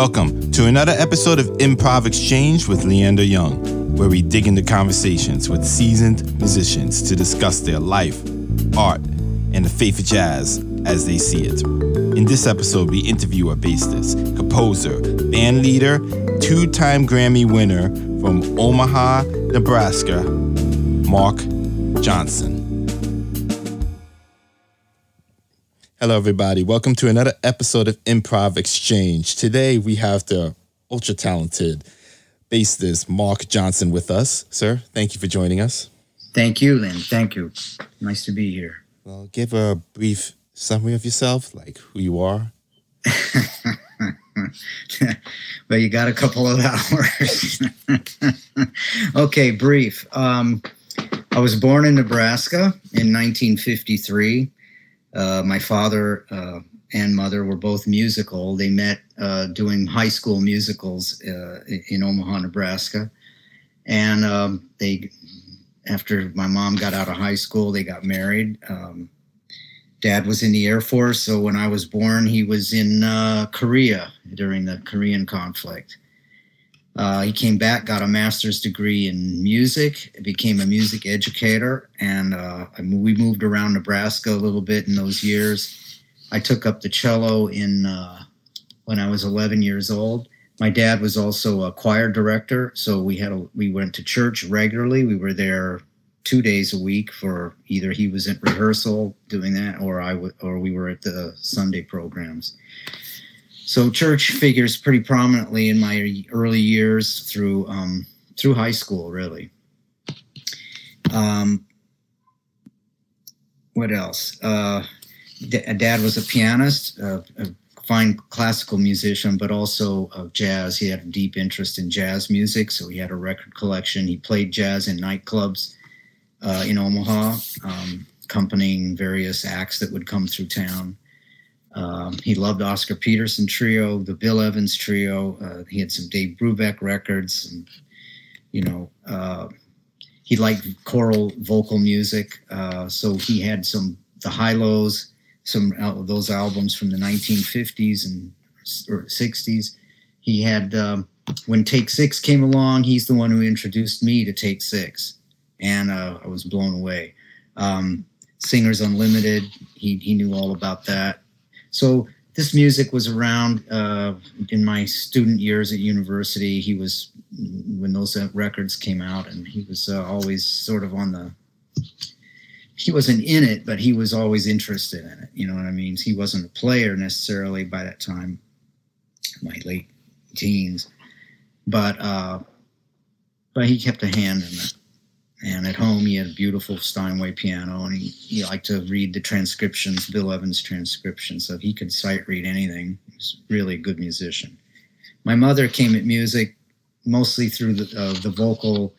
Welcome to another episode of Improv Exchange with Leander Young, where we dig into conversations with seasoned musicians to discuss their life, art, and the faith of jazz as they see it. In this episode, we interview a bassist, composer, band leader, two time Grammy winner from Omaha, Nebraska, Marc Johnson. Hello, everybody. Welcome to another episode of Improv Exchange. Today, we have the ultra talented bassist Marc Johnson with us. Sir, thank you for joining us. Thank you, Lynn. Thank you. Nice to be here. Well, give a brief summary of yourself, like who you are. well, you got a couple of hours. okay, brief. Um, I was born in Nebraska in 1953. Uh, my father uh, and mother were both musical. They met uh, doing high school musicals uh, in Omaha, Nebraska. And um, they, after my mom got out of high school, they got married. Um, Dad was in the Air Force, so when I was born, he was in uh, Korea during the Korean conflict. Uh, he came back, got a master's degree in music, became a music educator, and uh, we moved around Nebraska a little bit in those years. I took up the cello in uh, when I was 11 years old. My dad was also a choir director, so we had a, we went to church regularly. We were there two days a week for either he was at rehearsal doing that, or I w- or we were at the Sunday programs so church figures pretty prominently in my early years through um, through high school, really. Um, what else? Uh, d- Dad was a pianist, uh, a fine classical musician, but also of jazz. He had a deep interest in jazz music, so he had a record collection. He played jazz in nightclubs uh, in Omaha, um, accompanying various acts that would come through town. Um, he loved Oscar Peterson Trio, the Bill Evans Trio. Uh, he had some Dave Brubeck records, and you know, uh, he liked choral vocal music. Uh, so he had some the Hi-Lo's, some of those albums from the 1950s and or 60s. He had um, when Take Six came along. He's the one who introduced me to Take Six, and uh, I was blown away. Um, Singers Unlimited. He he knew all about that. So this music was around uh, in my student years at university. He was when those uh, records came out, and he was uh, always sort of on the. He wasn't in it, but he was always interested in it. You know what I mean? He wasn't a player necessarily by that time, my late teens, but uh, but he kept a hand in it. And at home, he had a beautiful Steinway piano, and he, he liked to read the transcriptions, Bill Evans transcriptions, so he could sight read anything. He was really a good musician. My mother came at music mostly through the, uh, the vocal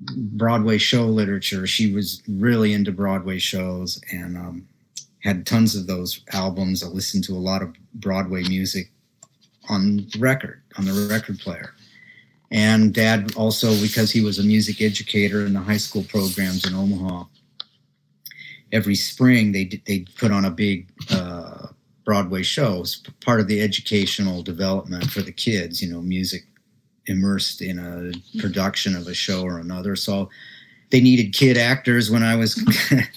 Broadway show literature. She was really into Broadway shows and um, had tons of those albums. I listened to a lot of Broadway music on record, on the record player and dad also because he was a music educator in the high school programs in Omaha. Every spring they they put on a big uh, Broadway show, it's part of the educational development for the kids. You know, music immersed in a production of a show or another. So they needed kid actors when I was.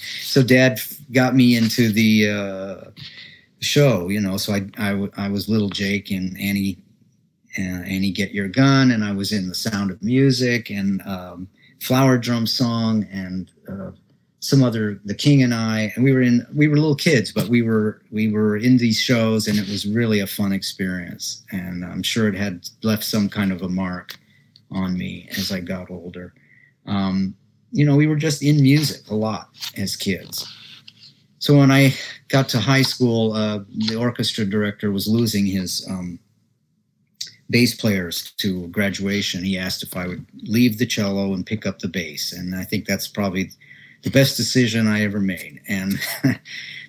so dad got me into the uh, show. You know, so I, I I was little Jake and Annie and Annie Get Your Gun, and I was in The Sound of Music and um, Flower Drum Song and uh, some other The King and I, and we were in we were little kids, but we were we were in these shows, and it was really a fun experience, and I'm sure it had left some kind of a mark on me as I got older. Um, you know, we were just in music a lot as kids. So when I got to high school, uh, the orchestra director was losing his um, bass players to graduation, he asked if I would leave the cello and pick up the bass. And I think that's probably the best decision I ever made. And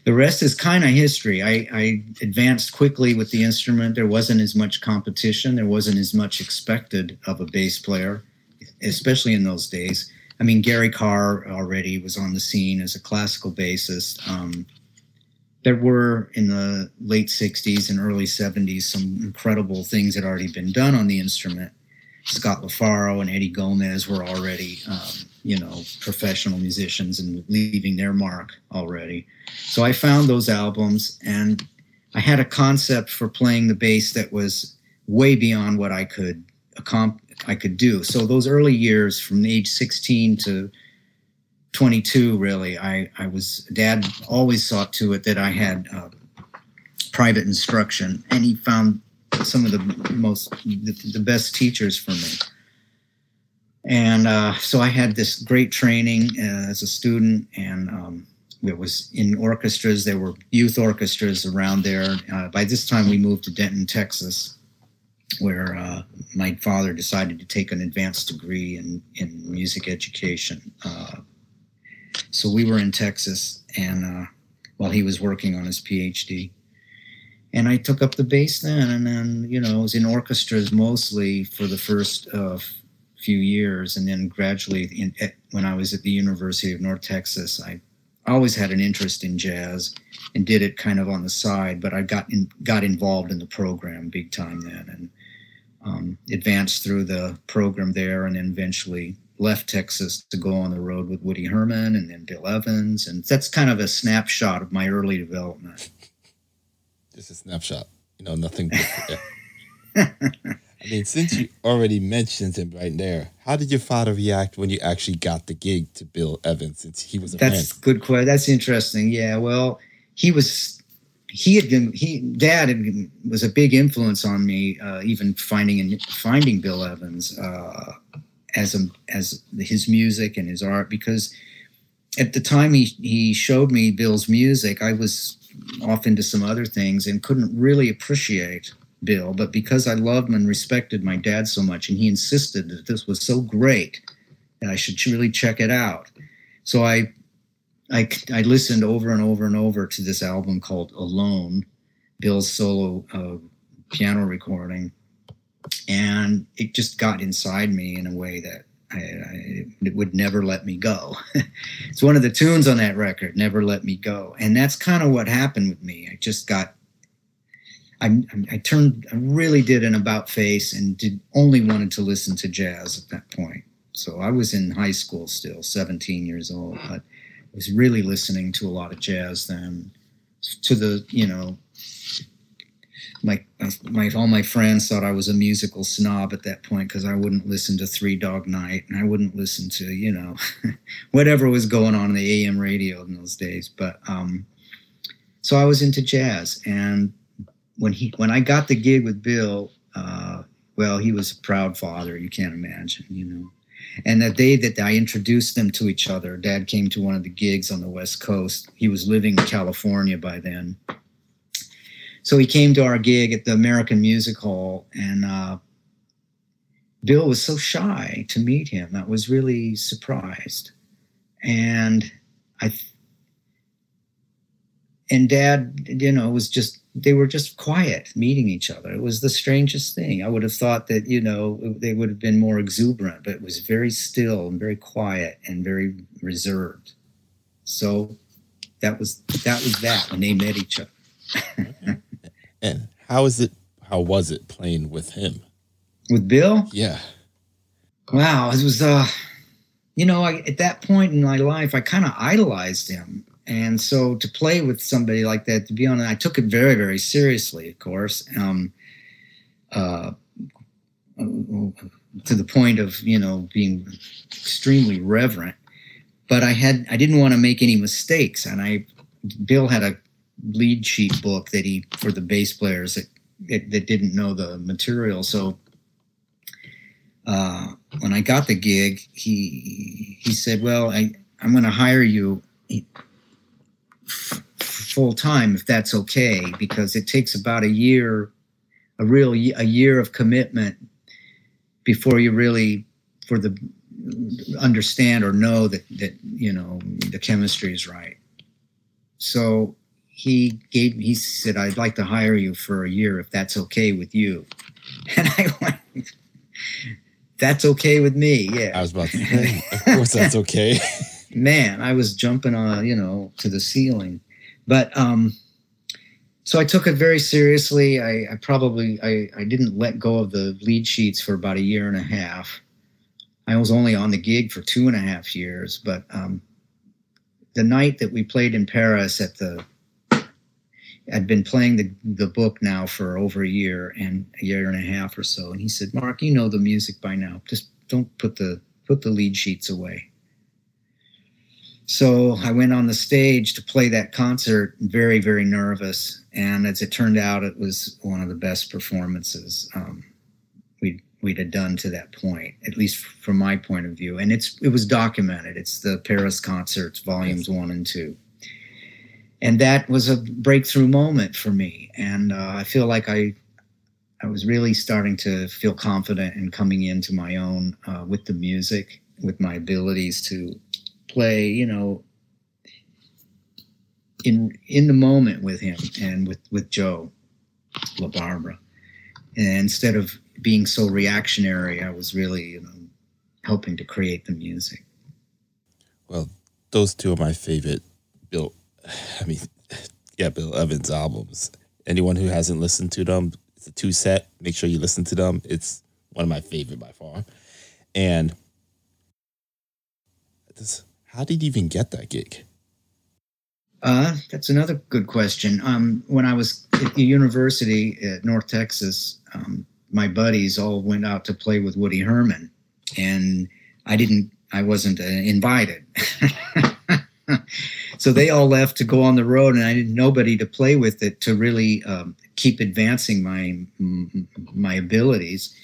the rest is kind of history. I, I, advanced quickly with the instrument. There wasn't as much competition, there wasn't as much expected of a bass player, especially in those days. I mean, Gary Karr already was on the scene as a classical bassist. Um, there were in the late 60s and early 70s some incredible things that had already been done on the instrument. Scott LaFaro and Eddie Gomez were already, um, you know, professional musicians and leaving their mark already. So I found those albums and I had a concept for playing the bass that was way beyond what I could accomplish. I could do. So those early years from age 16 to 22 really. I i was dad always saw to it that i had uh, private instruction and he found some of the most the, the best teachers for me. And uh, so i had this great training uh, as a student and um, it was in orchestras there were youth orchestras around there. Uh, by this time we moved to denton texas where uh, my father decided to take an advanced degree in, in music education uh, so we were in Texas, and uh, while he was working on his PhD, and I took up the bass then, and then you know I was in orchestras mostly for the first uh, few years, and then gradually, in, when I was at the University of North Texas, I always had an interest in jazz and did it kind of on the side, but I got in, got involved in the program big time then, and um, advanced through the program there, and then eventually left Texas to go on the road with Woody Herman and then Bill Evans. And that's kind of a snapshot of my early development. Just a snapshot, you know, nothing. I mean, since you already mentioned him right there, how did your father react when you actually got the gig to Bill Evans since he was a That's good question. That's interesting. Yeah, well, he was he had been he dad had, was a big influence on me uh, even finding and finding bill evans uh, as a as his music and his art because at the time he he showed me Bill's music, I was off into some other things and couldn't really appreciate Bill. But because I loved and respected my dad so much, and he insisted that this was so great that I should really check it out, so I I, I listened over and over and over to this album called Alone, Bill's solo uh, piano recording and it just got inside me in a way that I, I, it would never let me go. it's one of the tunes on that record, "Never Let Me Go," and that's kind of what happened with me. I just got, I, I turned, I really did an about face and did only wanted to listen to jazz at that point. So I was in high school still, 17 years old, but I was really listening to a lot of jazz then. To the, you know, my, my all my friends thought I was a musical snob at that point because I wouldn't listen to Three Dog Night and I wouldn't listen to you know whatever was going on in the AM radio in those days. But um, so I was into jazz, and when he when I got the gig with Bill, uh, well, he was a proud father. You can't imagine, you know. And the day that I introduced them to each other, Dad came to one of the gigs on the West Coast. He was living in California by then so he came to our gig at the American Music Hall, and uh, Bill was so shy to meet him. I was really surprised, and I and Dad, you know, was just they were just quiet meeting each other. It was the strangest thing. I would have thought that you know they would have been more exuberant, but it was very still and very quiet and very reserved. So that was that was that when they met each other. And how is it? How was it playing with him? With Bill? Yeah. Wow, it was. uh You know, I, at that point in my life, I kind of idolized him, and so to play with somebody like that, to be honest, I took it very, very seriously. Of course, um, uh, to the point of you know being extremely reverent. But I had I didn't want to make any mistakes, and I Bill had a lead sheet book that he for the bass players that that didn't know the material. So uh, when I got the gig, he he said, "Well, I I'm going to hire you full time if that's okay, because it takes about a year, a real a year of commitment before you really for the understand or know that that you know the chemistry is right." So he gave me he said i'd like to hire you for a year if that's okay with you and i went that's okay with me yeah i was about to say of course that's okay man i was jumping on you know to the ceiling but um so I took it very seriously. I, I probably I, I didn't let go of the lead sheets for about a year and a half. I was only on the gig for two and a half years, but um, the night that we played in Paris at the I'd been playing the, the book now for over a year and a year and a half or so. And he said, Marc, you know the music by now. Just don't put the put the lead sheets away. So I went on the stage to play that concert, very, very nervous. And as it turned out, it was one of the best performances um, we'd, we'd had done to that point, at least from my point of view. And it's it was documented. It's the Paris concerts, volumes one and two. And that was a breakthrough moment for me. And uh, I feel like I I was really starting to feel confident in coming into my own uh, with the music, with my abilities to play, you know, in in the moment with him and with with Joe LaBarbera. And instead of being so reactionary, I was really, you know, helping to create the music. Well, those two are my favorite Bill. I mean, yeah, Bill Evans albums. Anyone who hasn't listened to them, it's a two set. Make sure you listen to them. It's one of my favorite by far. And this, how did you even get that gig? Uh, that's another good question. Um, when I was at the university at North Texas, um, my buddies all went out to play with Woody Herman, and I didn't. I wasn't uh, invited. so they all left to go on the road, and I didn't nobody to play with it to really um, keep advancing my my abilities.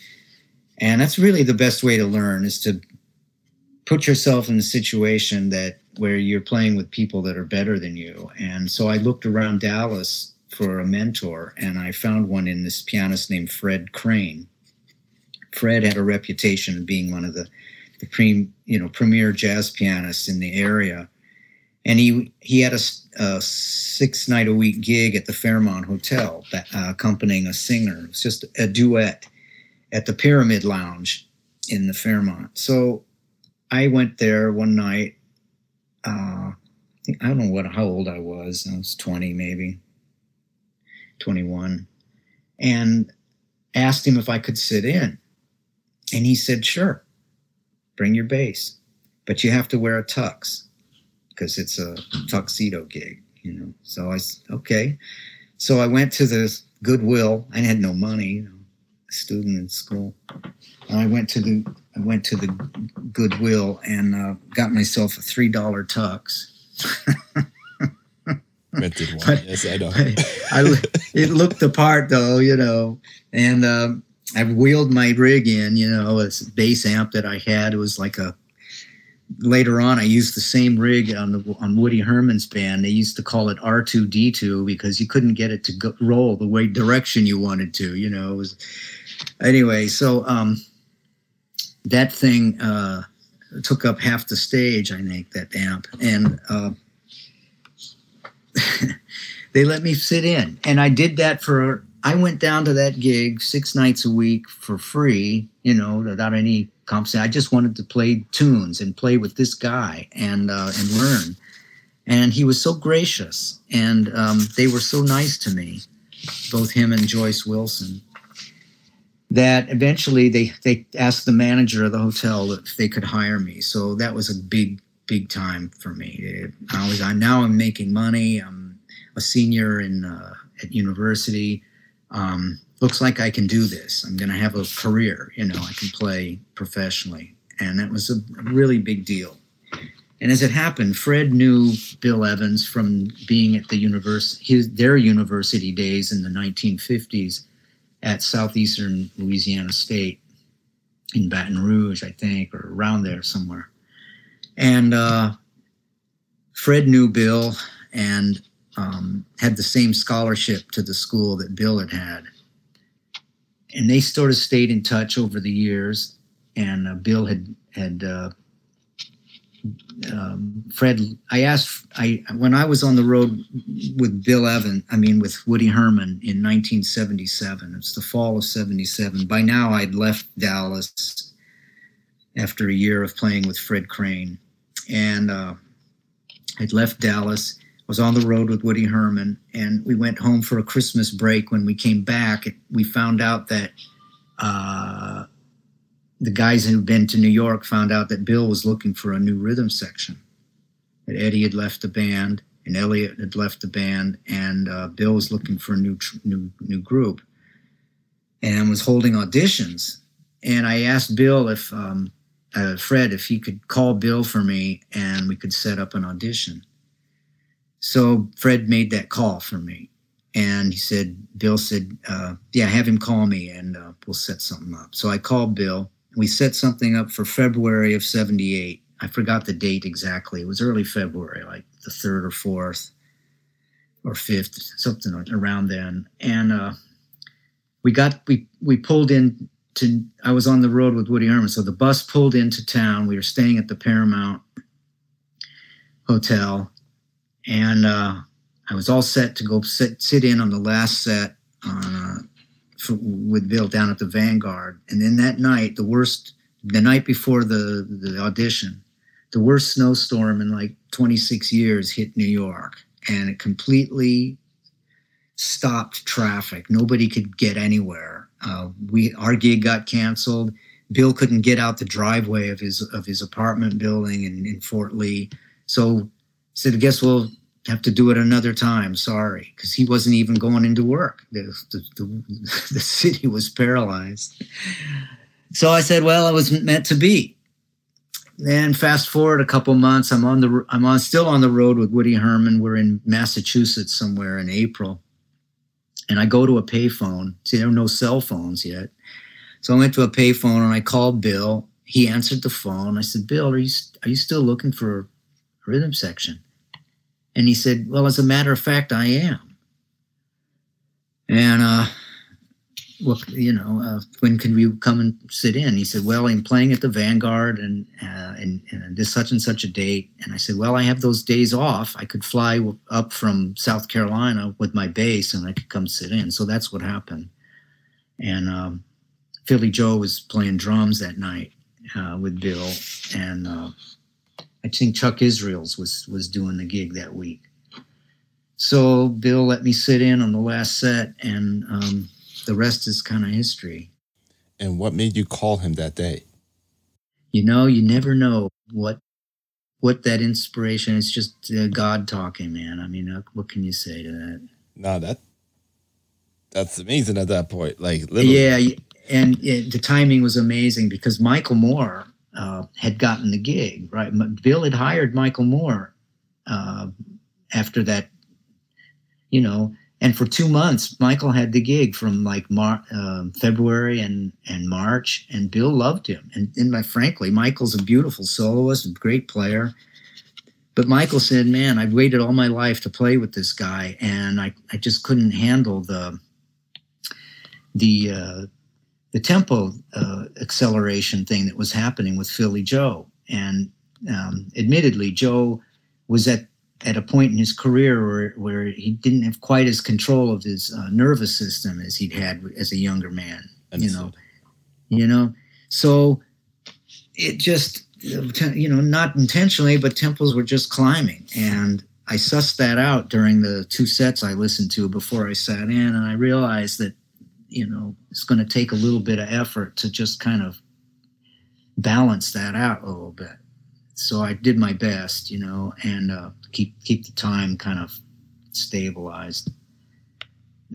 And that's really the best way to learn is to put yourself in a situation that where you're playing with people that are better than you. And so I looked around Dallas for a mentor, and I found one in this pianist named Fred Crane. Fred had a reputation of being one of the the pre, you know premier jazz pianists in the area, and he he had a, a six night a week gig at the Fairmont Hotel, that, uh, accompanying a singer. It was just a duet at the Pyramid Lounge in the Fairmont. So I went there one night. Uh, I, think, I don't know what how old I was. I was 20 maybe, 21, and asked him if I could sit in, and he said, "Sure, bring your bass, but you have to wear a tux because it's a tuxedo gig." You know, so I okay. So I went to the Goodwill. I had no money, you know, student in school. I went to the I went to the Goodwill and uh, got myself a three dollar tux. Rented one. But yes, I know. I, I, it looked the part though, you know, and um, I wheeled my rig in, you know, a bass amp that I had. It was like a. Later on, I used the same rig on the on Woody Herman's band. They used to call it R two D two because you couldn't get it to go, roll the way direction you wanted to. You know, it was anyway. So um, that thing uh, took up half the stage, I think, that amp. And uh, they let me sit in. And I did that for, I went down to that gig six nights a week for free, you know, without any compensation. I just wanted to play tunes and play with this guy and, uh, and learn. And he was so gracious and um, they were so nice to me, both him and Joyce Wilson that eventually they they asked the manager of the hotel if they could hire me. So that was a big big time for me. I was I now I'm making money. I'm a senior in uh, at university. Um, looks like I can do this. I'm going to have a career. You know, I can play professionally, and that was a really big deal. And as it happened, Fred knew Bill Evans from being at the university, his their university days in the 1950s at Southeastern Louisiana State in Baton Rouge, I think, or around there somewhere. And uh, Fred knew Bill and um, had the same scholarship to the school that Bill had had. And they sort of stayed in touch over the years. And uh, Bill had had uh, um, Fred, I asked, I when I was on the road with Bill Evan, I mean with Woody Herman in 1977. It's the fall of '77. By now, I'd left Dallas after a year of playing with Fred Crane, and uh, I'd left Dallas. Was on the road with Woody Herman, and we went home for a Christmas break. When we came back, we found out that uh, the guys who'd been to New York found out that Bill was looking for a new rhythm section. That Eddie had left the band, and Eliot had left the band, and uh, Bill was looking for a new new new group, and was holding auditions. And I asked Bill if um, uh, Fred if he could call Bill for me, and we could set up an audition so Fred made that call for me. And he said, Bill said, uh, yeah, have him call me and uh, we'll set something up. So I called Bill. We set something up for February of 78. I forgot the date exactly. It was early February, like the 3rd or 4th or 5th, something around then. And uh, we got, we, we pulled in to, I was on the road with Woody Herman. So the bus pulled into town. We were staying at the Paramount Hotel and uh, I was all set to go sit sit in on the last set uh, for, with Bill down at the Vanguard. And then that night, the worst, the night before the the audition, the worst snowstorm in like 26 years hit New York, and it completely stopped traffic. Nobody could get anywhere. Uh, we our gig got canceled. Bill couldn't get out the driveway of his of his apartment building in, in Fort Lee. So said, I guess we'll have to do it another time. Sorry, because he wasn't even going into work. The, the, the, the, city was paralyzed. So I said, well, it was meant to be. Then fast forward a couple months, I'm on the I'm on still on the road with Woody Herman. We're in Massachusetts somewhere in April, and I go to a payphone. See, there were no cell phones yet, so I went to a payphone and I called Bill. He answered the phone. I said, "Bill, are you are you still looking for a rhythm section?" And he said, Well, as a matter of fact, I am. And, uh, well, you know, uh, when can we come and sit in? He said, Well, I'm playing at the Vanguard and, uh, and, and this such and such a date. And I said, Well, I have those days off. I could fly up from South Carolina with my bass and I could come sit in. So that's what happened. And um, Philly Joe was playing drums that night uh, with Bill. And uh, I think Chuck Israels was was doing the gig that week. So Bill let me sit in on the last set, and um, the rest is kind of history. And what made you call him that day? You know, you never know what what that inspiration. It's just uh, God talking, man. I mean, uh, what can you say to that? No, that that's amazing at that point. Like, literally. yeah, and it, the timing was amazing because Michael Moore uh, had gotten the gig, right? Bill had hired Michael Moore uh, after that, you know, and for two months, Michael had the gig from like Mar- uh, February and, and March, and Bill loved him. And, and my, frankly, Michael's a beautiful soloist, a great player. But Michael said, "Man, I've waited all my life to play with this guy, and I, I just couldn't handle the the uh, the tempo uh, acceleration thing that was happening with Philly Joe. And um, admittedly, Joe was at at a point in his career where, where he didn't have quite as control of his uh, nervous system as he'd had as a younger man. You know, you know. So it just you know not intentionally, but tempos were just climbing, and I sussed that out during the two sets I listened to before I sat in, and I realized that you know, it's going to take a little bit of effort to just kind of balance that out a little bit. So I did my best, you know, and uh, keep keep the time kind of stabilized.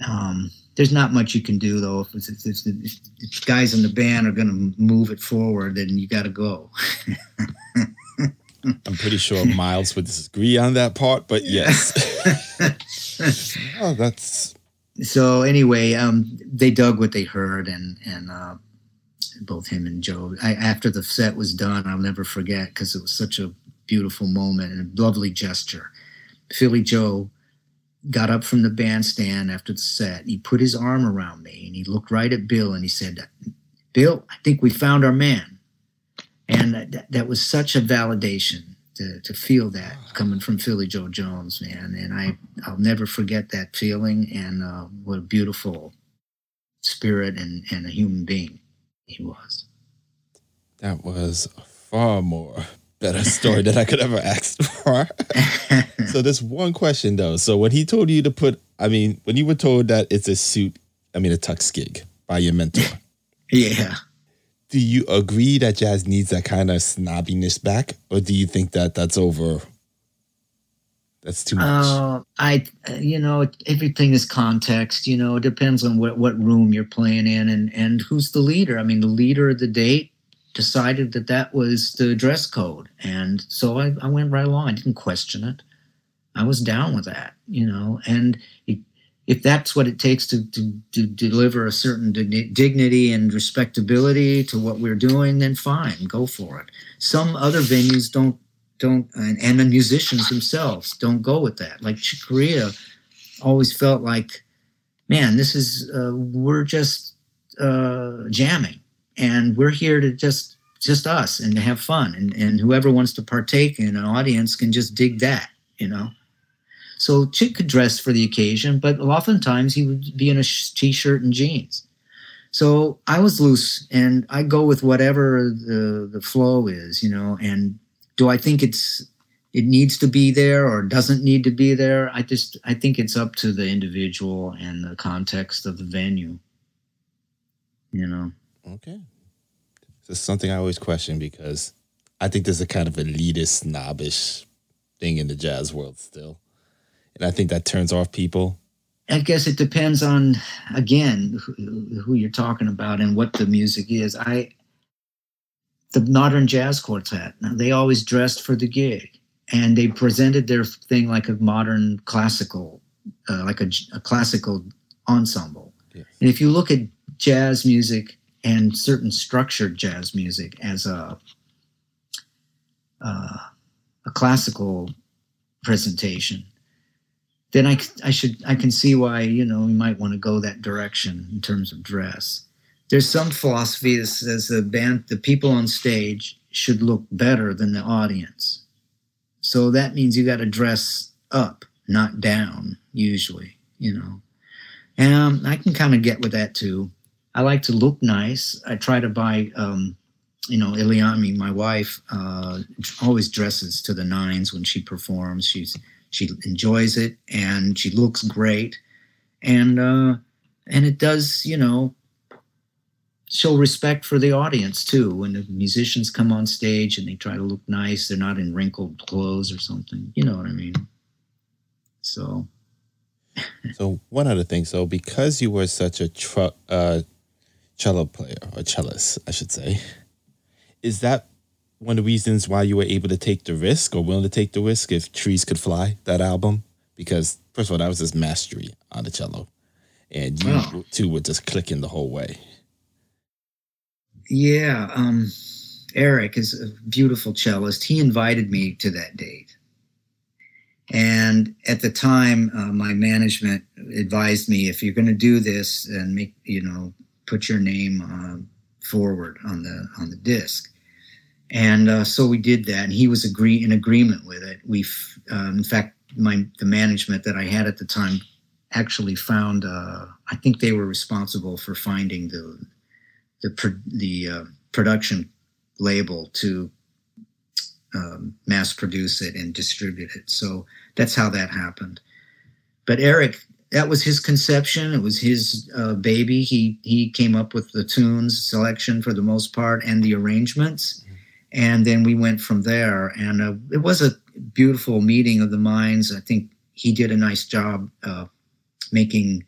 Um, there's not much you can do though. If, if, if, if guys in the band are going to move it forward, then you got to go. I'm pretty sure Miles would disagree on that part, but yes. oh, that's so anyway, um, they dug what they heard, and and uh, both him and Joe. I, after the set was done, I'll never forget because it was such a beautiful moment and a lovely gesture. Philly Joe got up from the bandstand after the set. He put his arm around me and he looked right at Bill and he said, "Bill, I think we found our man." And that, that was such a validation to, to feel that coming from Philly Joe Jones, man. And I, I'll never forget that feeling and uh, what a beautiful spirit and, and a human being he was. That was far more better story than I could ever ask for. so this one question though. So when he told you to put, I mean, when you were told that it's a suit, I mean a tux gig by your mentor. yeah. Do you agree that jazz needs that kind of snobbiness back, or do you think that that's over? That's too much. Uh, I, you know, everything is context. You know, it depends on what what room you're playing in and and who's the leader. I mean, the leader of the date decided that that was the dress code. And so I, I went right along. I didn't question it. I was down with that, you know, and it, if that's what it takes to, to, to deliver a certain dignity and respectability to what we're doing, then fine, go for it. Some other venues don't don't and, and the musicians themselves don't go with that. Like Chick Corea always felt like, man, this is uh, we're just uh, jamming and we're here to just just us and to have fun and, and whoever wants to partake in an audience can just dig that you know so chick could dress for the occasion but oftentimes he would be in a t-shirt and jeans so i was loose and i go with whatever the the flow is you know and do i think it's it needs to be there or doesn't need to be there i just i think it's up to the individual and the context of the venue you know Okay. This is something I always question because I think there's a kind of elitist, snobbish thing in the jazz world still. And I think that turns off people. I guess it depends on, again, who, who you're talking about and what the music is. I, the modern jazz quartet, they always dressed for the gig and they presented their thing like a modern classical, uh, like a, a, classical ensemble. Yes. And if you look at jazz music and certain structured jazz music as a uh, a classical presentation, then I, I should I can see why you know we might want to go that direction in terms of dress. There's some philosophy that says the band the people on stage should look better than the audience. So that means you got to dress up, not down, usually, you know. And um, I can kind of get with that too. I like to look nice. I try to buy, um, you know, Eliane, my wife, uh, always dresses to the nines when she performs. She's she enjoys it and she looks great, and uh, and it does, you know, show respect for the audience too. When the musicians come on stage and they try to look nice, they're not in wrinkled clothes or something. You know what I mean? So. so one other thing, so because you were such a tr- uh, cello player or cellist, I should say. Is that one of the reasons why you were able to take the risk or willing to take the risk if Trees Could Fly, that album? Because first of all, that was his mastery on the cello. And you oh. two were just clicking the whole way. Yeah. Um, Erik is a beautiful cellist. He invited me to that date. And at the time, uh, my management advised me if you're going to do this and make, you know, put your name uh, forward on the on the disc. And uh, so we did that, and he was agree in agreement with it. We, um, in fact, my the management that I had at the time actually found. Uh, I think they were responsible for finding the the the uh, production label to um, mass produce it and distribute it. So that's how that happened. But Erik that was his conception. It was his uh, baby. He he came up with the tunes selection for the most part and the arrangements, and then we went from there. And uh, it was a beautiful meeting of the minds. I think he did a nice job uh, making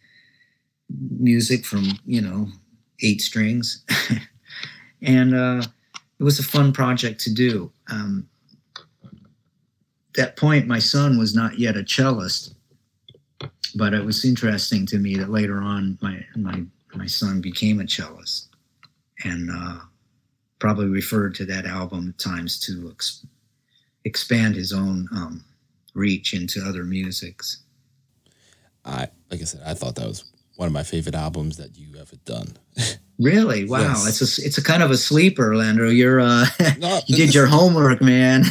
music from you know eight strings, and uh, it was a fun project to do. Um, that point, my son was not yet a cellist but it was interesting to me that later on my my my son became a cellist and uh, probably referred to that album at times to ex- expand his own um, reach into other musics. I like I said, I thought that was one of my favorite albums that you ever done. Really? Wow. Yes. It's a it's a kind of a sleeper, Landro. You're uh no, you did your homework, man.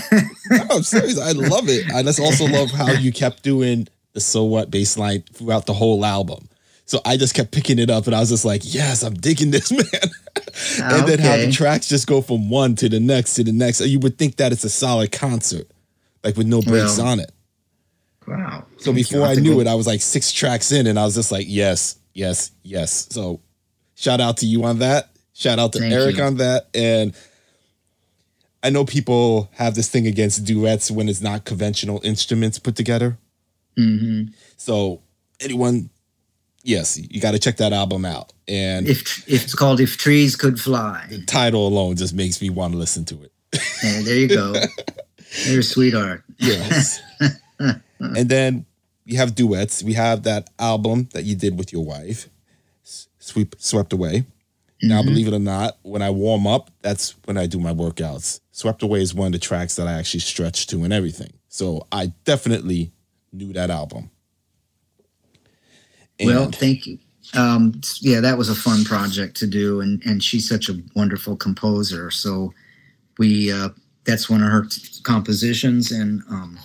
no, I'm serious. I love it. I just also love how you kept doing the so what bass line throughout the whole album. So I just kept picking it up and I was just like, yes, I'm digging this, man. and then how the tracks just go from one to the next to the next. You would think that it's a solid concert, like with no breaks on it. Wow. So before I knew it, I was like six tracks in and I was just like, yes, yes, yes. So shout out to you on that. Shout out to Thank Erik you. on that. And I know people have this thing against duets when it's not conventional instruments put together. hmm So anyone, yes, you got to check that album out. And If, if it's called If Trees Could Fly. the title alone just makes me want to listen to it. Yeah, there you go. You're a sweetheart. Yes. and then we have duets. We have that album that you did with your wife, Sweep Swept Away. Now, Mhm. believe it or not, when I warm up, that's when I do my workouts. Swept Away is one of the tracks that I actually stretch to and everything. So I definitely knew that album. Well, thank you. Um, yeah, that was a fun project to do, and and she's such a wonderful composer. So we uh, that's one of her t- compositions, and um,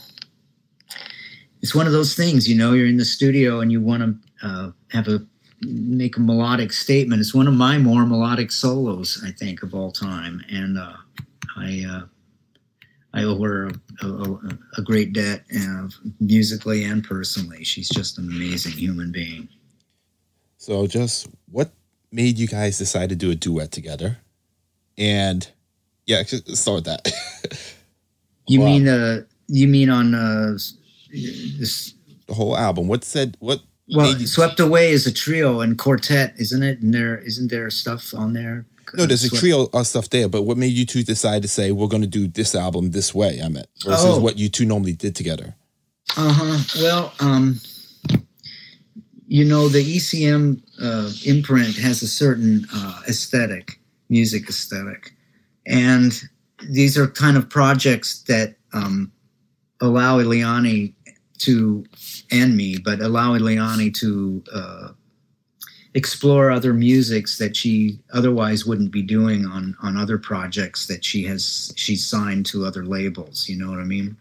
it's one of those things. You know, you're in the studio and you want to uh, have a make a melodic statement. It's one of my more melodic solos, I think, of all time, and uh, I. I owe her a, a, a great debt, uh, musically and personally. She's just an amazing human being. so, just what made you guys decide to do a duet together? And yeah, start with that. You Wow. mean uh you mean on uh this the whole album. What said what? well you- Swept Away is a trio and quartet, isn't it? And there isn't there stuff on there? No, there's a trio of stuff there, but what made you two decide to say we're going to do this album this way? I meant versus Oh. what you two normally did together. Uh-huh. Well, um you know the ECM uh, imprint has a certain uh, aesthetic, music aesthetic, and these are kind of projects that um, allow Eliane to and me, but allow Eliane to uh, explore other musics that she otherwise wouldn't be doing on on other projects that she has she's signed to other labels. You know what I mean?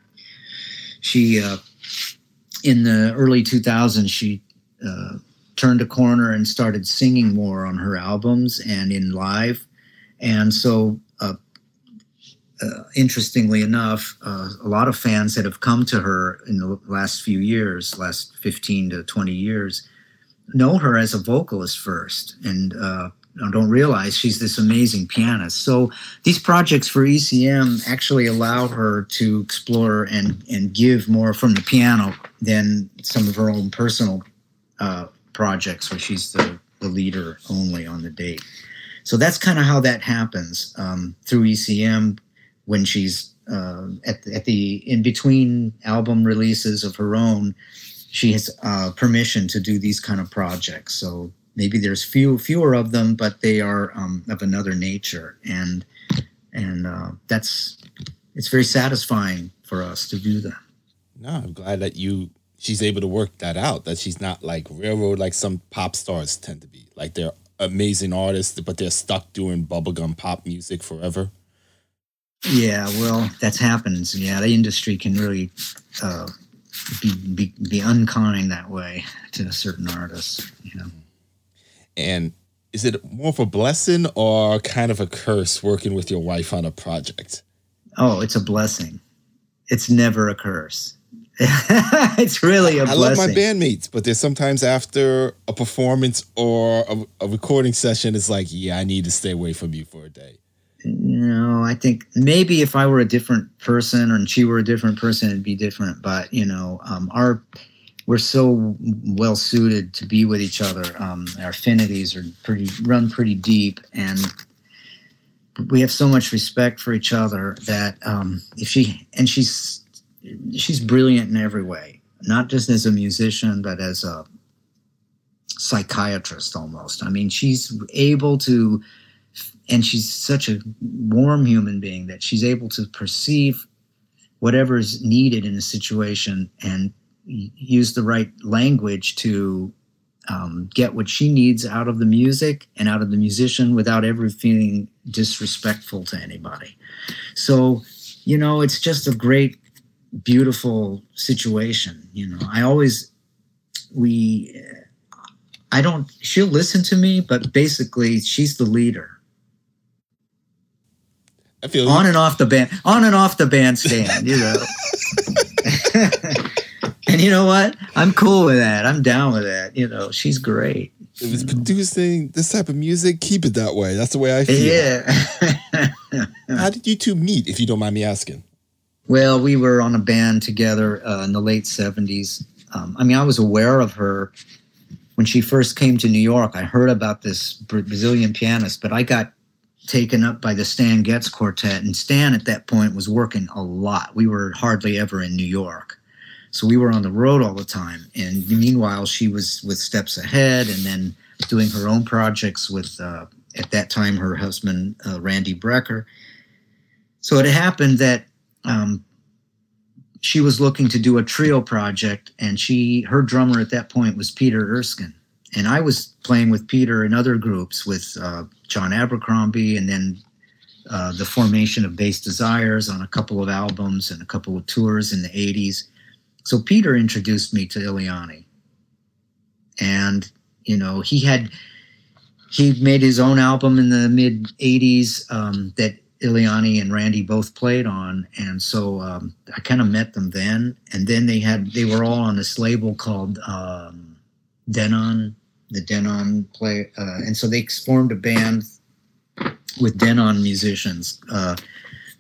She uh, in the early 2000s she uh, turned a corner and started singing more on her albums and in live, and so. Uh, uh, interestingly enough, uh, a lot of fans that have come to her in the last few years, last 15 to 20 years, know her as a vocalist first and uh, don't realize she's this amazing pianist. So these projects for ECM actually allow her to explore and, and give more from the piano than some of her own personal uh, projects where she's the, the leader only on the date. So that's kind of how that happens um, through ECM when she's uh, at, at the in between album releases of her own she has uh, permission to do these kind of projects. So maybe there's few fewer of them, but they are um, of another nature, and and uh, that's it's very satisfying for us to do that. No, I'm glad that you she's able to work that out. That she's not like railroad like some pop stars tend to be. Like they're amazing artists, but they're stuck doing bubblegum pop music forever. Yeah, well, that's happens. Yeah, the industry can really uh, be, be be unkind that way to a certain artists. You know. And is it more of a blessing or kind of a curse working with your wife on a project? Oh, it's a blessing. It's never a curse. it's really a I blessing. I love my bandmates, but there's sometimes after a performance or a, a recording session, it's like, yeah, I need to stay away from you for a day. No, I think maybe if I were a different person and she were a different person, it'd be different. But you know, um, our we're so well suited to be with each other. Um, our affinities are pretty run pretty deep, and we have so much respect for each other that um, if she and she's she's brilliant in every way, not just as a musician, but as a psychiatrist almost. I mean, she's able to and she's such a warm human being that she's able to perceive whatever is needed in a situation and use the right language to um, get what she needs out of the music and out of the musician without ever feeling disrespectful to anybody. So, you know, it's just a great, beautiful situation. You know, I always, we, I don't. She'll listen to me, but basically, she's the leader. I feel on and off the band, on and off the bandstand, you know. and you know what? I'm cool with that. I'm down with that. You know, she's great. If it's producing this type of music, keep it that way. That's the way I feel. Yeah. How did you two meet, if you don't mind me asking? Well, we were on a band together uh, in the late 70s. Um, I mean, I was aware of her when she first came to New York. I heard about this Brazilian pianist, but I got taken up by the Stan Getz Quartet. And Stan at that point was working a lot. We were hardly ever in New York. So we were on the road all the time. And meanwhile, she was with Steps Ahead and then doing her own projects with, uh, at that time, her husband, uh, Randy Brecker. So it happened that um, she was looking to do a trio project, and she her drummer at that point was Peter Erskine, and I was playing with Peter in other groups with uh, John Abercrombie, and then uh, the formation of Bass Desires on a couple of albums and a couple of tours in the '80s. So Peter introduced me to Eliane, and you know he had he made his own album in the mid '80s um, that Eliane and Randy both played on, and so um, I kind of met them then. And then they had they were all on this label called um, Denon, the Denon play, uh, and so they formed a band with Denon musicians. Uh,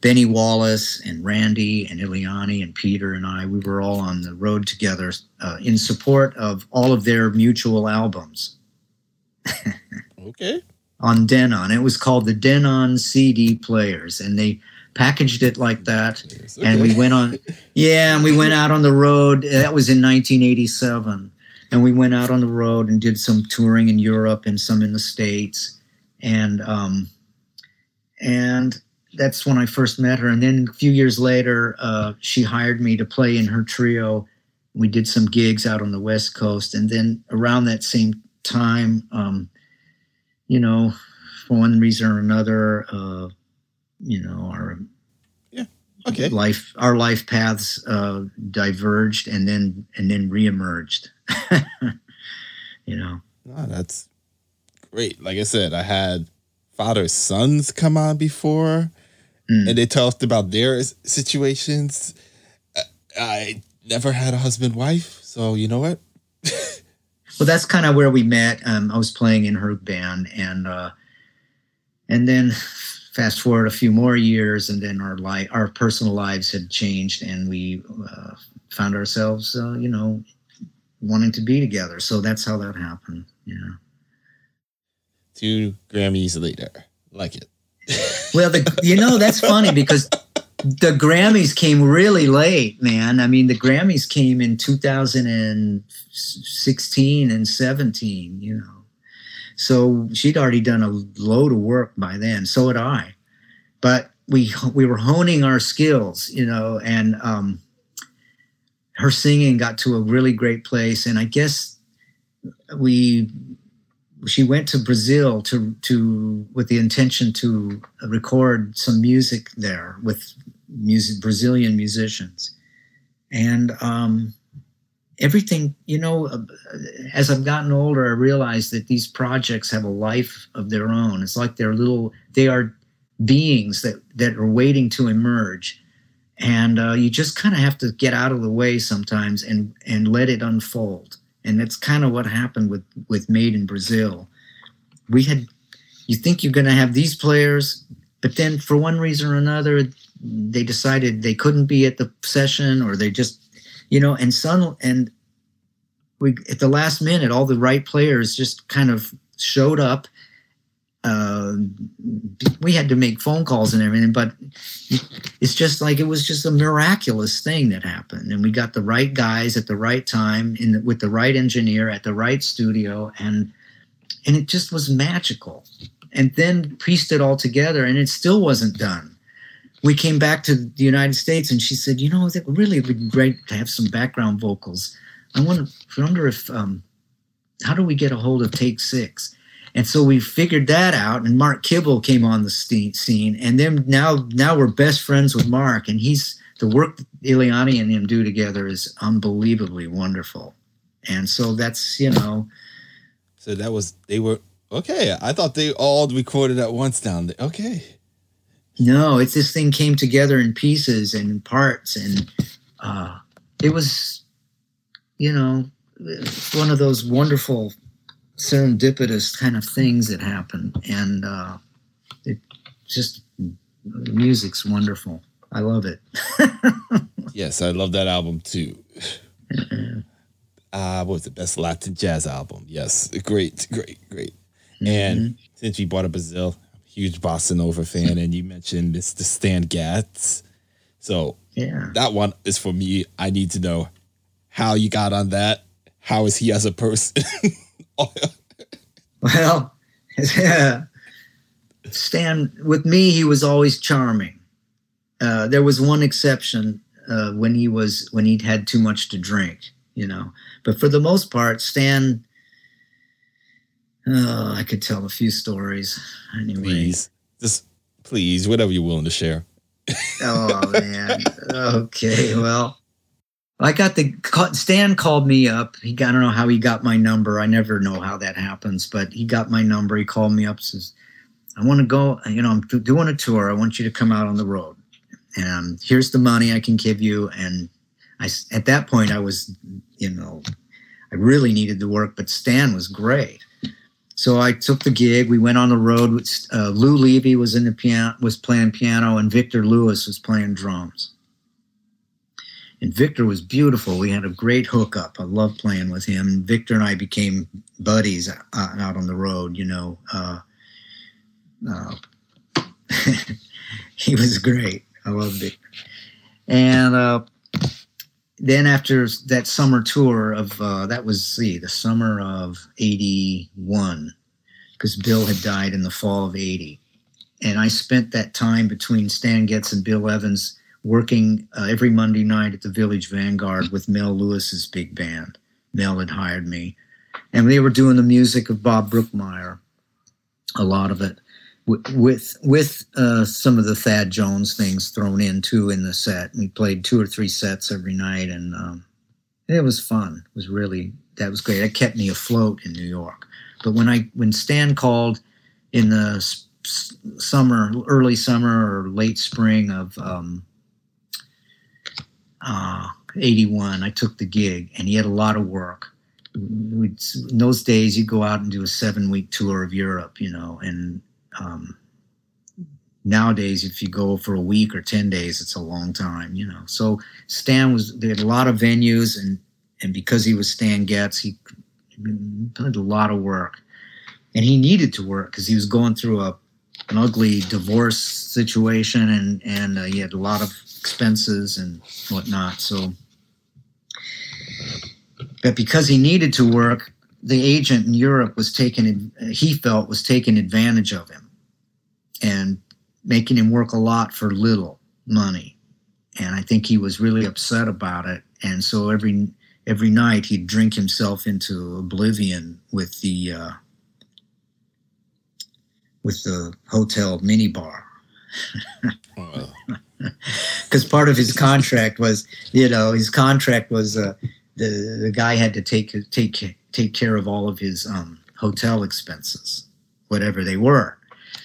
Bennie Wallace and Randy and Eliane and Peter and I, we were all on the road together uh, in support of all of their mutual albums. okay on Denon. It was called the Denon CD players, and they packaged it like that. Okay. And we went on, yeah, and we went out on the road. That was in 1987, and we went out on the road and did some touring in Europe and some in the States, and um, and that's when I first met her. And then a few years later, uh, she hired me to play in her trio. We did some gigs out on the West Coast, and then around that same time. Um, you know, for one reason or another, uh, you know, our yeah, okay, life, our life paths uh, diverged and then and then reemerged. you know, oh, that's great. Like I said, I had father sons come on before, mm. and they talked about their situations. I never had a husband wife, so you know what. well, that's kind of where we met. Um, I was playing in her band, and uh, and then fast forward a few more years, and then our life, our personal lives had changed, and we uh, found ourselves, uh, you know, wanting to be together. So that's how that happened. Yeah. Two Grammys later, like it. well, the, you know that's funny because the Grammys came really late, man. I mean, the Grammys came in 2016 and 17, you know. So she'd already done a load of work by then. So had I. But we we were honing our skills, you know, and um, her singing got to a really great place. And I guess we she went to Brazil to to with the intention to record some music there with music Brazilian musicians, and um, everything. You know, uh, as I've gotten older, I realize that these projects have a life of their own. It's like they're little. They are beings that that are waiting to emerge, and uh, you just kind of have to get out of the way sometimes and and let it unfold and that's kind of what happened with with Made in Brazil. We had, you think you're going to have these players, but then for one reason or another, they decided they couldn't be at the session, or they just, you know, and Sun and we at the last minute, all the right players just kind of showed up uh, we had to make phone calls and everything, but it's just like it was just a miraculous thing that happened, and we got the right guys at the right time, in the, with the right engineer at the right studio, and and it just was magical. And then pieced it all together, and it still wasn't done. We came back to the United States, and she said, "You know, it really would be great to have some background vocals. I wonder, wonder if um, how do we get a hold of Take Six? And so we figured that out, and Mark Kibble came on the scene. And then now, now we're best friends with Mark, and he's the work that and him do together is unbelievably wonderful. And so that's you know, So that was they were okay. I thought they all recorded at once down there. Okay. No, it's this thing came together in pieces and in parts, and uh, it was, you know, one of those wonderful serendipitous kind of things that happen, and uh, it just the music's wonderful. I love it. yes, I love that album too. uh, what was the best Latin jazz album? Yes, great, great, great. Mm-hmm. And since we brought up Brazil, huge bossa nova fan, and you mentioned Mr. Stan Getz. So yeah, that one is for me. I need to know how you got on that. How is he as a person? well, yeah. Stan, with me, he was always charming. Uh, there was one exception uh, when he was when he'd had too much to drink, you know. But for the most part, Stan, oh, I could tell a few stories. Anyway, please, just please, whatever you're willing to share. oh man. Okay, well, I got the Stan called me up. He I don't know how he got my number. I never know how that happens, but he got my number. He called me up, says, "I want to go. You know, I'm doing a tour. I want you to come out on the road. And here's the money I can give you." And I, at that point, I was, you know, I really needed the work, but Stan was great. So I took the gig. We went on the road. With, uh, Lou Levy was in the piano, was playing piano, and Victor Lewis was playing drums and Victor was beautiful. We had a great hookup. I loved playing with him. Victor and I became buddies uh, out on the road. You know, uh, uh, he was great. I loved it. And uh, then after that summer tour of uh, that was see the summer of '81, because Bill had died in the fall of '80, and I spent that time between Stan Getz and Bill Evans working uh, every Monday night at the Village Vanguard with Mel Lewis's big band. Mel had hired me, and they were doing the music of Bob Brookmeyer, a lot of it, with with uh, some of the Thad Jones things thrown in too in the set. We played two or three sets every night, and um, it was fun. It was really that was great. It kept me afloat in New York. But when I when Stan called in the summer, early summer or late spring of um, uh, 81. I took the gig, and he had a lot of work. We'd, in those days, you'd go out and do a seven week tour of Europe, you know, and um, nowadays, if you go for a week or 10 days, it's a long time, you know. So Stan was, they had a lot of venues, and, and because he was Stan Getz, he did a lot of work. And he needed to work because he was going through a, an ugly divorce situation, and, and uh, he had a lot of expenses and whatnot. So, but because he needed to work, the agent in Europe was taking, he felt was taking advantage of him and making him work a lot for little money. And I think he was really upset about it. And so every every night he'd drink himself into oblivion with the uh, with the hotel minibar. because part of his contract was, you know, his contract was uh, the the guy had to take take take care of all of his um, hotel expenses, whatever they were.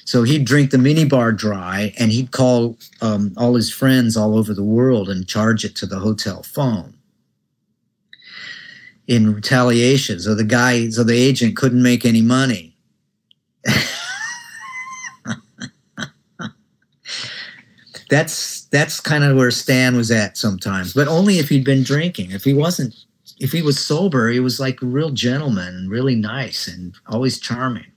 So he'd drink the minibar dry, and he'd call um, all his friends all over the world and charge it to the hotel phone in retaliation. So the guy, so the agent couldn't make any money. that's that's kind of where Stan was at sometimes, but only if he'd been drinking. If he wasn't, if he was sober, he was like a real gentleman, really nice, and always charming.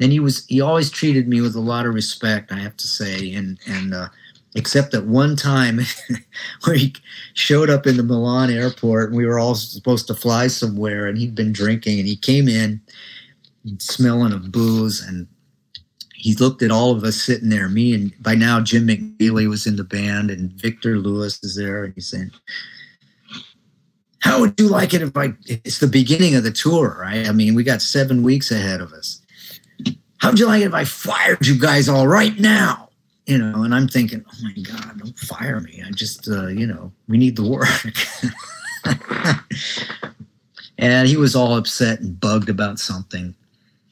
And he was he always treated me with a lot of respect, I have to say, and and uh, except that one time where he showed up in the Milan airport and we were all supposed to fly somewhere and he'd been drinking and he came in smelling of booze and he looked at all of us sitting there. Me and by now Jim McNeely was in the band and Victor Lewis is there, and he's saying, "How would you like it if I?" It's the beginning of the tour, right? I mean, we got seven weeks ahead of us. How would you like it if I fired you guys all right now? You know, and I'm thinking, oh my God, don't fire me. I just, uh, you know, we need the work. and he was all upset and bugged about something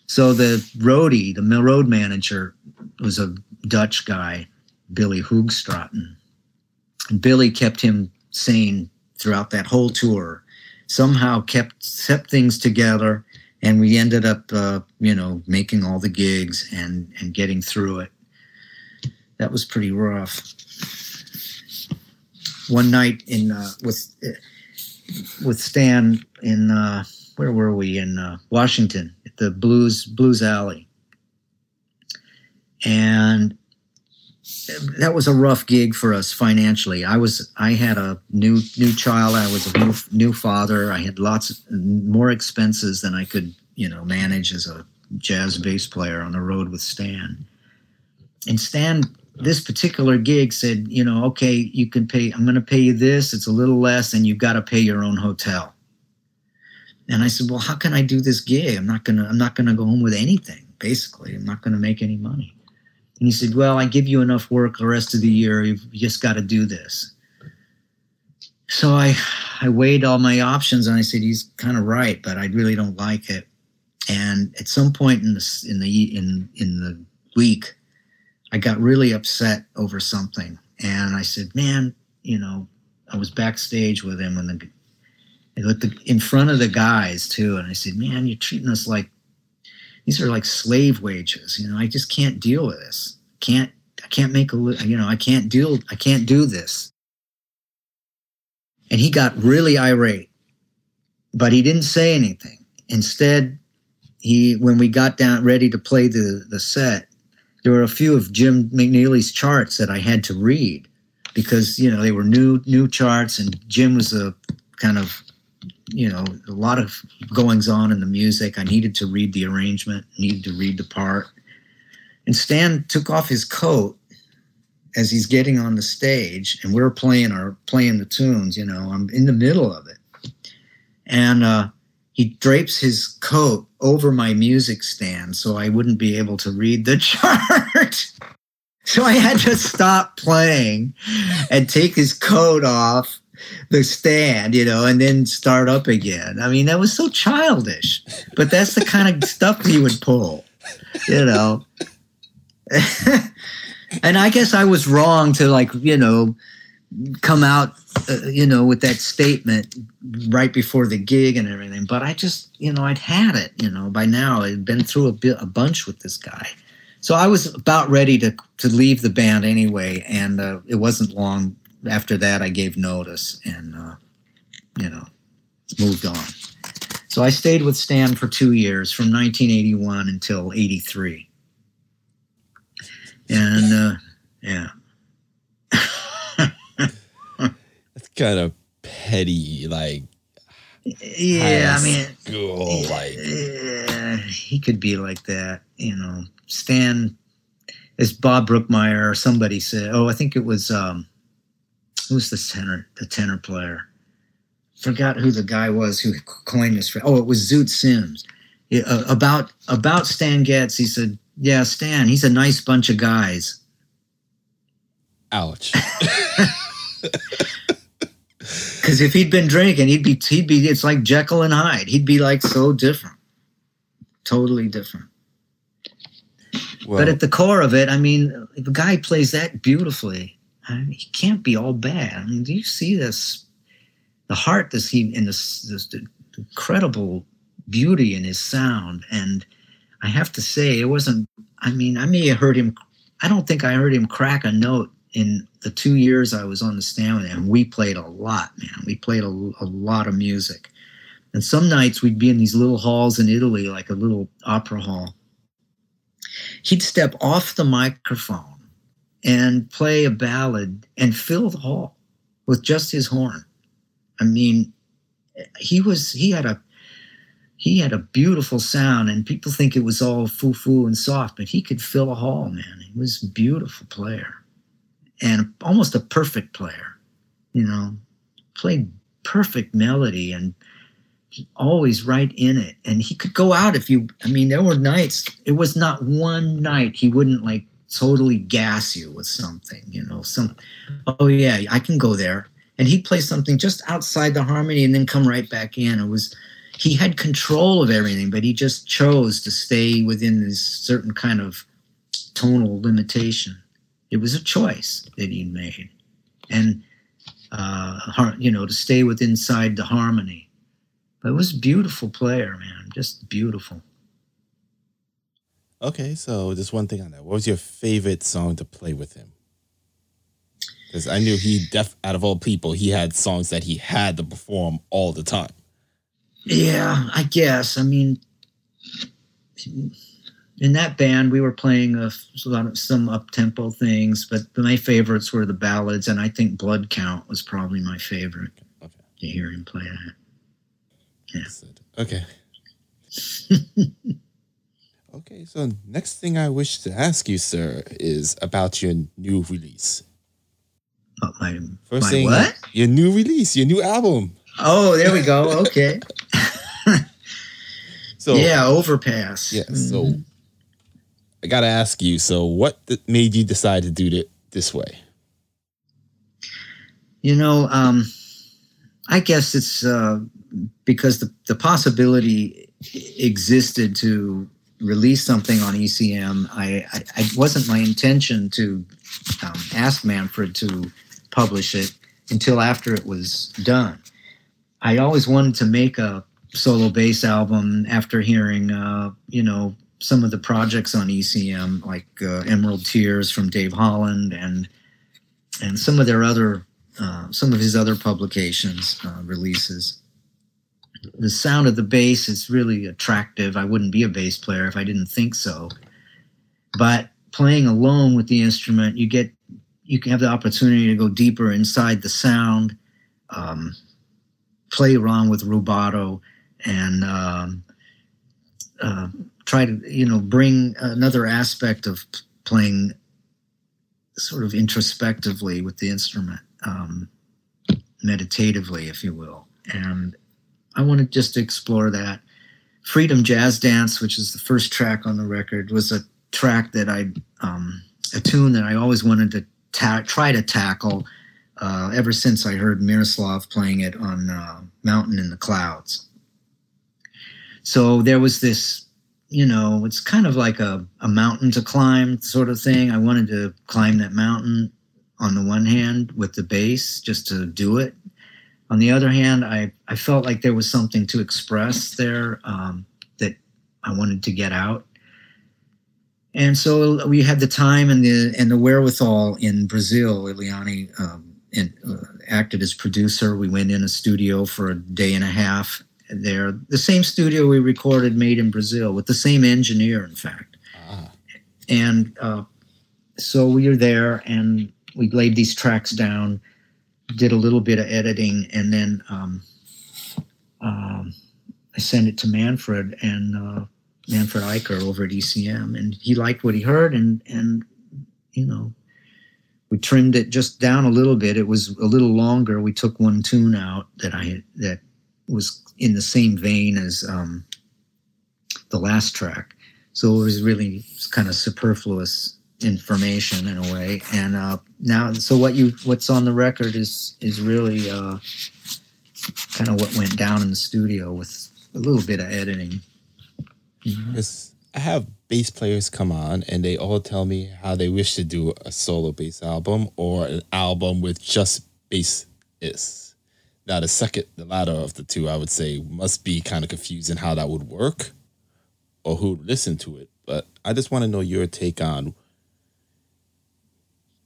So the roadie, the road manager, was a Dutch guy, Billy Hoogstraten. And Billy kept him sane throughout that whole tour. Somehow kept kept things together, and we ended up, uh, you know, making all the gigs and and getting through it. That was pretty rough. One night in uh, with with Stan in uh, where were we in uh, Washington the Blues Blues Alley, and that was a rough gig for us financially. I was I had a new new child. I was a new, new father. I had lots more expenses than I could you know manage as a jazz bass player on the road with Stan. And Stan, this particular gig said, you know, okay, you can pay. I'm going to pay you this. It's a little less, and you've got to pay your own hotel. And I said, well, how can I do this gig? I'm not gonna I'm not gonna go home with anything. Basically, I'm not gonna make any money. And he said, Well, I give you enough work the rest of the year. You've just got to do this. So I, I weighed all my options and I said, He's kind of right, but I really don't like it. And at some point in the, in the, in, in the week, I got really upset over something. And I said, Man, you know, I was backstage with him and the, with the, in front of the guys too. And I said, Man, you're treating us like these are like slave wages. You know, I just can't deal with this. Can't I can't make a you know I can't deal I can't do this. And he got really irate, but he didn't say anything. Instead, he when we got down ready to play the the set, there were a few of Jim McNeely's charts that I had to read because you know they were new new charts and Jim was a kind of you know a lot of goings on in the music. I needed to read the arrangement, needed to read the part, and Stan took off his coat as he's getting on the stage, and we're playing our playing the tunes. You know, I'm in the middle of it, and uh, he drapes his coat over my music stand so I wouldn't be able to read the chart. so I had to stop playing and take his coat off the stand, you know, and then start up again. I mean, that was so childish, but that's the kind of stuff he would pull, you know. and I guess I was wrong to like, you know, come out, uh, you know, with that statement right before the gig and everything. But I just, you know, I'd had it, you know, by now I'd been through a bit, a bunch with this guy. So I was about ready to to leave the band anyway, and uh, it wasn't long after that I gave notice and uh, you know moved on. So I stayed with Stan for two years, from 1981 until '83, and uh, yeah. That's kind of petty, like. Yeah, I mean, school, like yeah, he could be like that, you know. Stan, as Bob Brookmeyer or somebody said, oh, I think it was um, who's the tenor, the tenor player? Forgot who the guy was who coined this. Oh, it was Zoot Sims. uh, about about Stan Getz, he said, "Yeah, Stan, he's a nice bunch of guys." Ouch. Because if he'd been drinking, he'd be he'd be. It's like Jekyll and Hyde. He'd be like so different, totally different. Well, but at the core of it, I mean, the guy plays that beautifully. I mean, he can't be all bad. I mean, do you see this? The heart this he in this, this incredible beauty in his sound, and I have to say, it wasn't. I mean, I may have heard him. I don't think I heard him crack a note in the two years I was on the stand him. We played a lot, man. We played a, a lot of music, and some nights we'd be in these little halls in Italy, like a little opera hall. He'd step off the microphone and play a ballad and fill the hall with just his horn. I mean, he was he had a he had a beautiful sound, and people think it was all foo foo and soft, but he could fill a hall, man. He was a beautiful player and almost a perfect player. You know, played perfect melody and always right in it. And he could go out if you. I mean, there were nights. It was not one night he wouldn't like totally gas you with something, you know, some, oh yeah, I can go there. And he'd play something just outside the harmony and then come right back in. It was, he had control of everything, but he just chose to stay within this certain kind of tonal limitation. It was a choice that he made, and uh, you know, to stay within inside the harmony. But it was a beautiful player, man, just beautiful. Okay, so just one thing on that. What was your favorite song to play with him? Because I knew he def out of all people, he had songs that he had to perform all the time. Yeah, I guess. I mean, in that band, we were playing a, lot of some up tempo things, but my favorites were the ballads, and I think Blood Count was probably my favorite. Okay. To hear him play that. Yeah. Okay. okay, so next thing I wish to ask you, sir, is about your new release. Oh, my, First my thing, what? Your new release, your new album. Oh, there we go. Okay. so yeah, overpass. Yeah. So mm-hmm. I gotta ask you. So what made you decide to do it this way? You know, um, I guess it's uh, because the the possibility existed to release something on ECM. I, I, wasn't my intention to um, ask Manfred to publish it until after it was done. I always wanted to make a solo bass album after hearing, uh, you know, some of the projects on ECM, like uh, Emerald Tears from Dave Holland, and and some of their other, uh, some of his other publications uh, releases. The sound of the bass is really attractive. I wouldn't be a bass player if I didn't think so. But playing alone with the instrument, you get you can have the opportunity to go deeper inside the sound. Um, play around with rubato and um, uh, try to you know bring another aspect of playing sort of introspectively with the instrument um, meditatively if you will and i wanted just to explore that freedom jazz dance which is the first track on the record was a track that i um, a tune that i always wanted to ta- try to tackle uh, ever since I heard Miroslav playing it on uh, Mountain in the Clouds. So there was this, you know, it's kind of like a, a mountain to climb sort of thing. I wanted to climb that mountain on the one hand with the bass just to do it. On the other hand, I, I felt like there was something to express there um, that I wanted to get out. And so we had the time and the and the wherewithal in Brazil. Eliane um, and uh, acted as producer. We went in a studio for a day and a half there. The same studio we recorded Made in Brazil with the same engineer, in fact. Ah. And uh, so we were there and we laid these tracks down, did a little bit of editing, and then um, um, I sent it to Manfred and uh, Manfred Eicher over at ECM, and he liked what he heard, and and you know we trimmed it just down a little bit. It was a little longer. We took one tune out that I had that was in the same vein as um, the last track, so it was really kind of superfluous information in a way. And uh, now, so what you what's on the record is is really uh, kind of what went down in the studio with a little bit of editing. Yes, I have bass players come on and they all tell me how they wish to do a solo bass album or an album with just bassists. Now, the second, the latter of the two, I would say must be kind of confusing how that would work or who would listen to it. But I just want to know your take on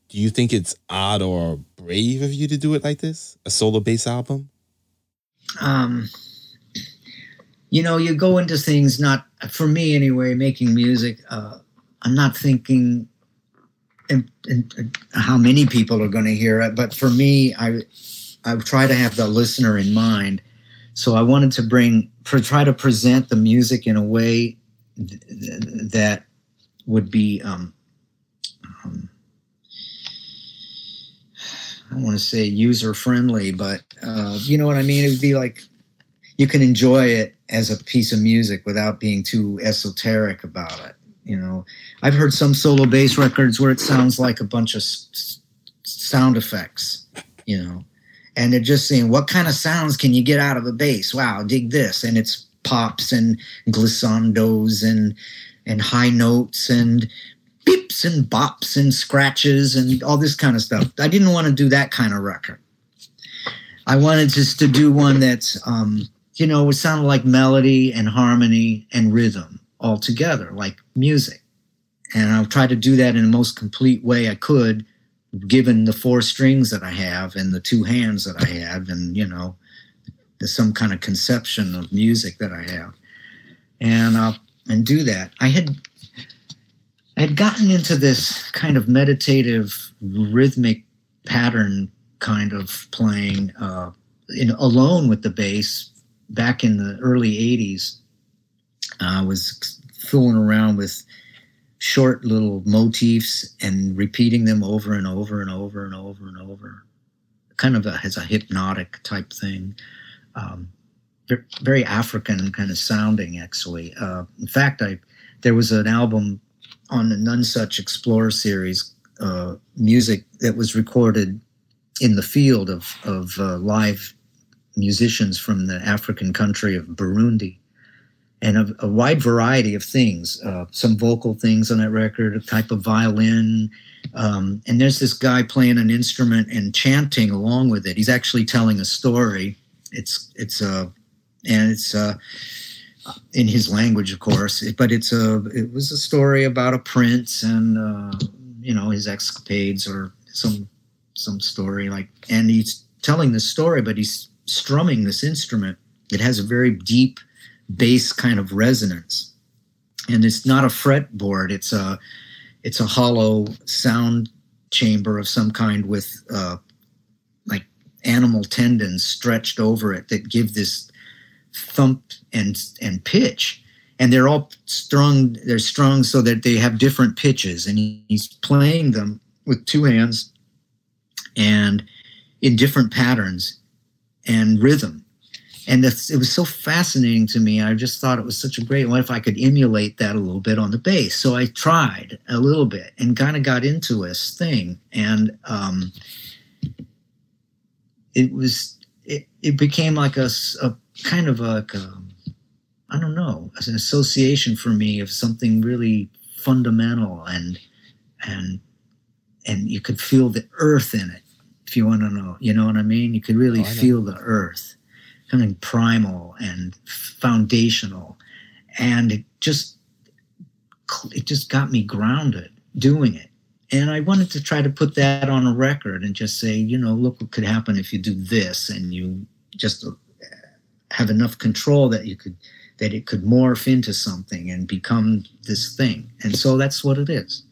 do you think it's odd or brave of you to do it like this? A solo bass album? Um, you know, you go into things not for me anyway. Making music, uh, I'm not thinking in, in, in how many people are going to hear it, but for me, I I try to have the listener in mind. So I wanted to bring try to present the music in a way th- that would be um, um, I want to say user friendly, but uh, you know what I mean. It would be like you can enjoy it as a piece of music without being too esoteric about it. You know, I've heard some solo bass records where it sounds like a bunch of s- sound effects. You know, and they're just saying, "What kind of sounds can you get out of a bass? Wow, dig this!" And it's pops and glissandos and and high notes and beeps and bops and scratches and all this kind of stuff. I didn't want to do that kind of record. I wanted just to do one that's, um, you know, would sounded like melody and harmony and rhythm all together, like music. And I'll try to do that in the most complete way I could, given the four strings that I have and the two hands that I have, and you know, some kind of conception of music that I have, and uh, and do that. I had I had gotten into this kind of meditative rhythmic pattern kind of playing uh, in, alone with the bass back in the early 80s. I was fooling around with short little motifs and repeating them over and over and over and over and over. Kind of a, as a hypnotic type thing. Um, very African kind of sounding, actually. Uh, in fact, I there was an album on the Nonesuch Explorer series, uh, music that was recorded in the field of, of uh, live musicians from the African country of Burundi. And a, a wide variety of things, uh, some vocal things on that record, a type of violin. Um, and there's this guy playing an instrument and chanting along with it. He's actually telling a story. It's, it's uh, and it's, uh, in his language, of course. But it's a it was a story about a prince and uh, you know his escapades or some some story like, and he's telling this story, but he's strumming this instrument. It has a very deep bass kind of resonance, and it's not a fretboard. It's a it's a hollow sound chamber of some kind with uh, like animal tendons stretched over it that give this thump and and pitch. And they're all strung they're strung so that they have different pitches. And he's playing them with two hands and in different patterns and rhythm. And it was so fascinating to me. I just thought it was such a great what if i could emulate that a little bit on the bass? So i tried a little bit and kind of got into this thing. And um, it was it, it became like a, a kind of like a, I don't know, as an association for me of something really fundamental and and and you could feel the earth in it if you want to know you know what i mean? You could really oh, feel the earth something primal and foundational. And it just it just got me grounded doing it. And i wanted to try to put that on a record and just say you know look what could happen if you do this and you just have enough control that you could that it could morph into something and become this thing. And so that's what it is.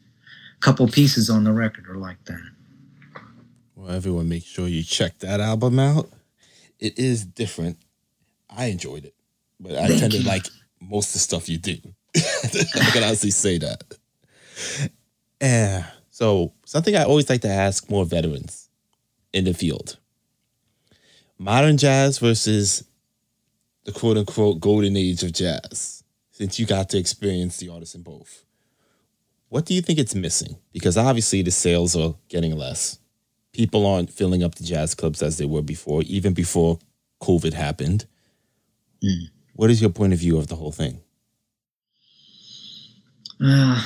A couple pieces on the record are like that. Well, everyone, make sure you check that album out. It is different. I enjoyed it, but I Thank tend to like most of the stuff you do. I can honestly say that. Yeah. So something I always like to ask more veterans in the field: modern jazz versus the quote unquote golden age of jazz since you got to experience the artists in both. What do you think it's missing? Because obviously the sales are getting less. People aren't filling up the jazz clubs as they were before, even before COVID happened. Mm. What is your point of view of the whole thing? Uh,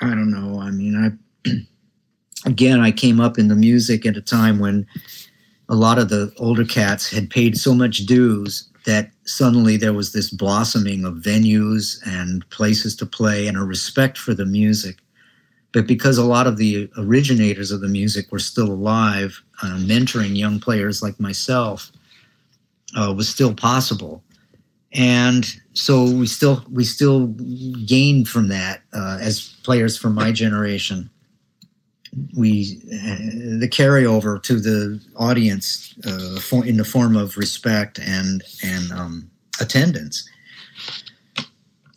I don't know. I mean, I again, I came up in the music at a time when a lot of the older cats had paid so much dues that suddenly there was this blossoming of venues and places to play and a respect for the music. But because a lot of the originators of the music were still alive, uh, mentoring young players like myself uh, was still possible. And so we still we still gained from that uh, as players from my generation we uh, the carryover to the audience uh, for, in the form of respect and and um, attendance.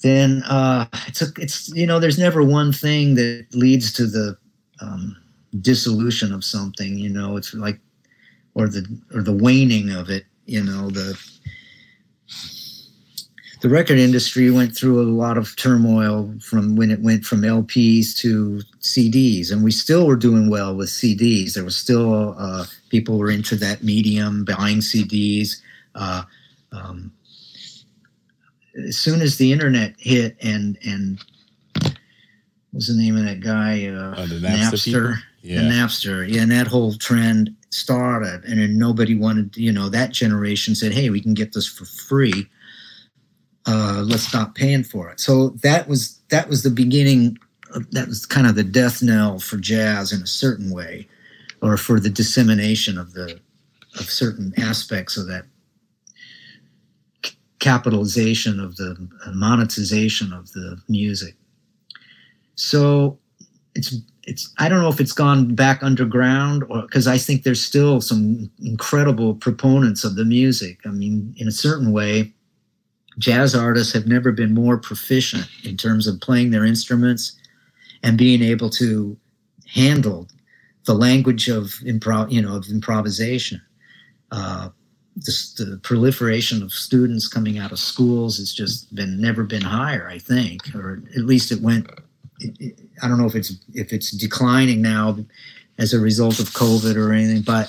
Then uh, it's a, it's you know there's never one thing that leads to the um, dissolution of something you know? It's like or the or the waning of it you know? The the record industry went through a lot of turmoil from when it went from LPs to CDs, and we still were doing well with CDs. There was still uh, people were into that medium, buying CDs. Uh, um, as soon as the internet hit, and and what was the name of that guy? Uh, Oh, the Napster. Napster Yeah. Napster, yeah, and that whole trend started, and then nobody wanted, you know, that generation said, "Hey, we can get this for free. Uh, let's stop paying for it." So that was that was the beginning. Of, that was kind of the death knell for jazz in a certain way, or for the dissemination of the of certain aspects of that capitalization of the monetization of the music. So it's it's I don't know if it's gone back underground or because I think there's still some incredible proponents of the music. I mean, in a certain way, jazz artists have never been more proficient in terms of playing their instruments and being able to handle the language of improv, you know, of improvisation. Uh, this, the proliferation of students coming out of schools has just been never been higher, I think, or at least it went it- it- I don't know if it's if it's declining now as a result of COVID or anything, but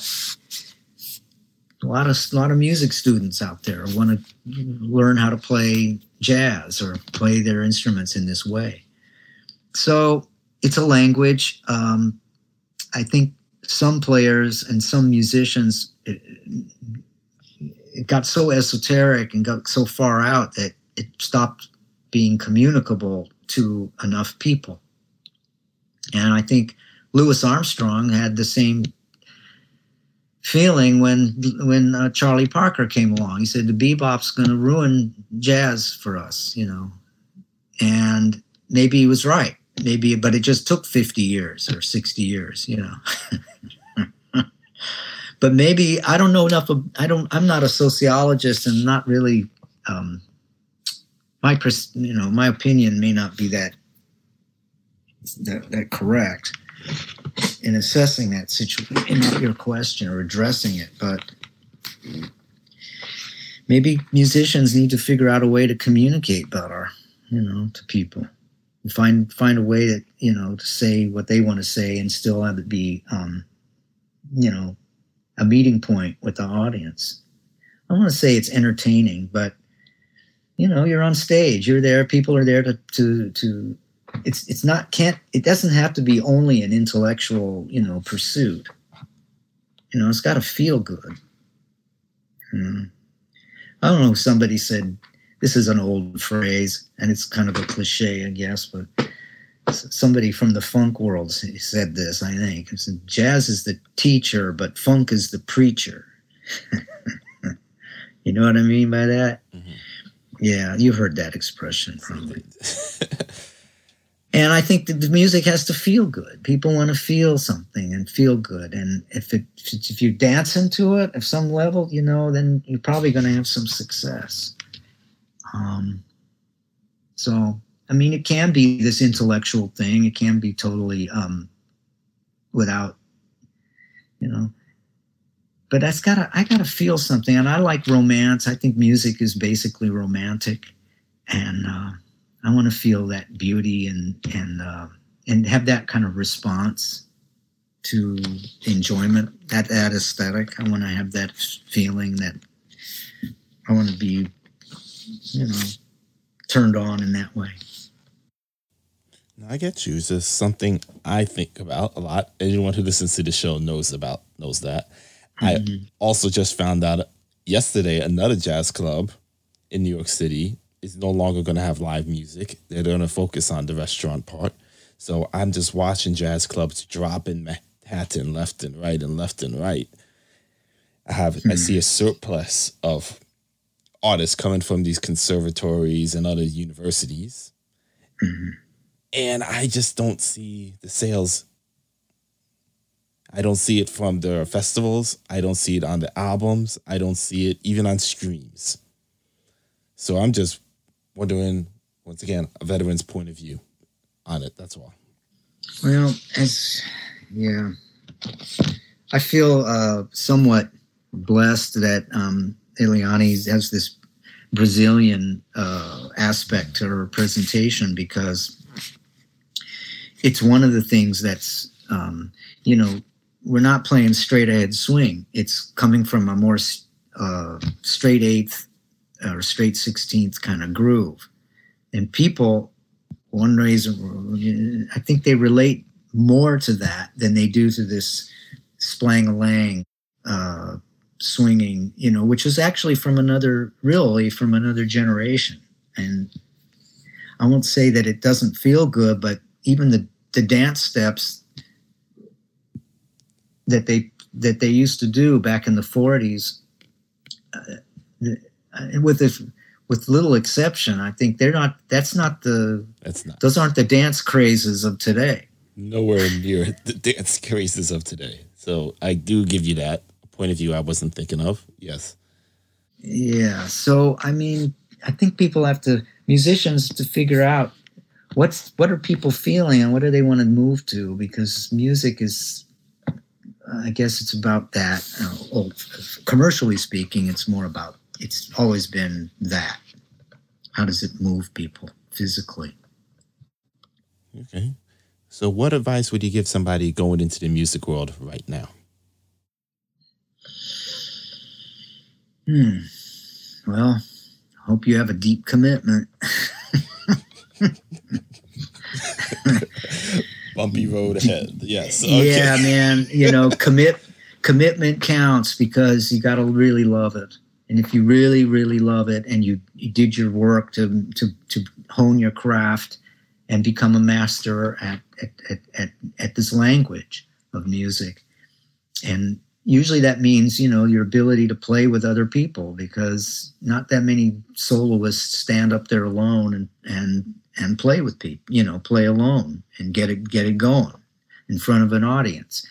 a lot of a lot of music students out there want to learn how to play jazz or play their instruments in this way. So it's a language. Um, I think some players and some musicians it, it got so esoteric and got so far out that it stopped being communicable to enough people. And I think Louis Armstrong had the same feeling when when uh, Charlie Parker came along. He said the bebop's going to ruin jazz for us, you know. And maybe he was right. Maybe, but it just took 50 years or 60 years, you know. but maybe I don't know enough. Of, I don't. I'm not a sociologist and not really. Um, my you know my opinion may not be that that, that correct in assessing that situation in your question or addressing it but maybe musicians need to figure out a way to communicate better you know to people. Find find a way that you know to say what they want to say and still have it be um you know a meeting point with the audience. I want to say it's entertaining but you know you're on stage you're there people are there to to to it's it's not can't it doesn't have to be only an intellectual you know pursuit. You know it's got to feel good. Hmm. i don't know somebody said this is an old phrase and it's kind of a cliche i guess but somebody from the funk world said this i think. Said, jazz is the teacher but funk is the preacher. You know what i mean by that? Mhm. yeah you've heard that expression probably and I think that the music has to feel good. People want to feel something and feel good. And if it if you dance into it at some level, you know, then you're probably going to have some success. Um, so I mean, it can be this intellectual thing. It can be totally um, without, you know. But that's gotta I gotta feel something, and I like romance. I think music is basically romantic, and. Uh, I want to feel that beauty and and uh, and have that kind of response to enjoyment, that that aesthetic. I want to have that feeling that I want to be, you know, turned on in that way. I get you. It's just something I think about a lot. Anyone who listens to the show knows about knows that. I Mhm. also just found out yesterday another jazz club in New York City is no longer going to have live music. They're going to focus on the restaurant part. So I'm just watching jazz clubs drop in Manhattan left and right and left and right. I have I see a surplus of artists coming from these conservatories and other universities. Mhm. And I just don't see the sales I don't see it from the festivals. I don't see it on the albums. I don't see it even on streams. So I'm just wondering, once again, a veteran's point of view on it. That's all. Well, as yeah, I feel uh, somewhat blessed that um, Eliane has this Brazilian uh, aspect to her presentation because it's one of the things that's um, you know we're not playing straight ahead swing. It's coming from a more uh, straight eighth or straight sixteenth kind of groove, and people one reason I think they relate more to that than they do to this splang lang uh, swinging, you know, which is actually from another, really from another generation. And I won't say that it doesn't feel good, but even the, the dance steps that they that they used to do back in the 40s, uh, with if, with little exception, I think they're not. That's not the. That's not. Those aren't the dance crazes of today. Nowhere near the dance crazes of today. So I do give you that point of view I wasn't thinking of. Yes. Yeah. So I mean, I think people have to musicians to figure out what's what are people feeling and what do they want to move to because music is I guess it's about that. Uh, commercially speaking, it's more about it's always been that. How does it move people physically? Okay. So, what advice would you give somebody going into the music world right now? Hmm. Well, hope you have a deep commitment. Bumpy road ahead. Yes. Okay. Yeah, man. You know, commit commitment counts because you got to really love it. And if you really, really love it, and you, you did your work to to to hone your craft and become a master at at, at, at, at this language of music, and usually that means you know your ability to play with other people because not that many soloists stand up there alone and and and play with people you know play alone and get it get it going in front of an audience.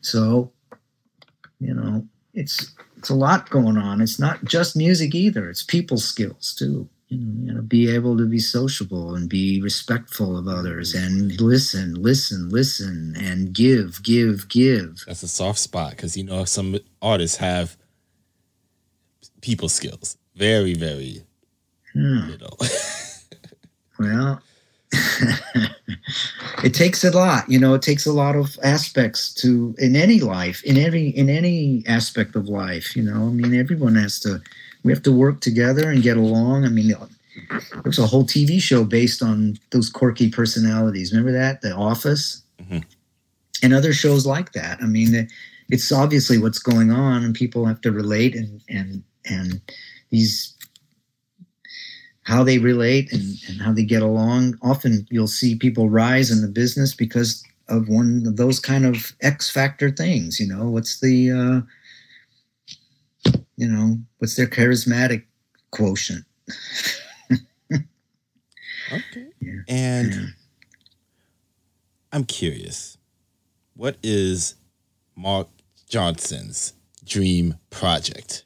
So you know it's it's a lot going on it's not just music either it's people skills too you know, you know, be able to be sociable and be respectful of others and listen, listen, listen, and give, give, give. That's a soft spot because you know some artists have people skills, very, very hmm. little. well, it takes a lot you know it takes a lot of aspects to in any life in every in any aspect of life you know i mean everyone has to we have to work together and get along. I mean, there's a whole TV show based on those quirky personalities. Remember that, The Office, mm-hmm. and other shows like that. I mean, it's obviously what's going on, and people have to relate and and and these how they relate and, and how they get along. Often you'll see people rise in the business because of one of those kind of X factor things. You know, what's the uh, you know, what's their charismatic quotient? okay. Yeah. And yeah. I'm curious, what is Marc Johnson's dream project?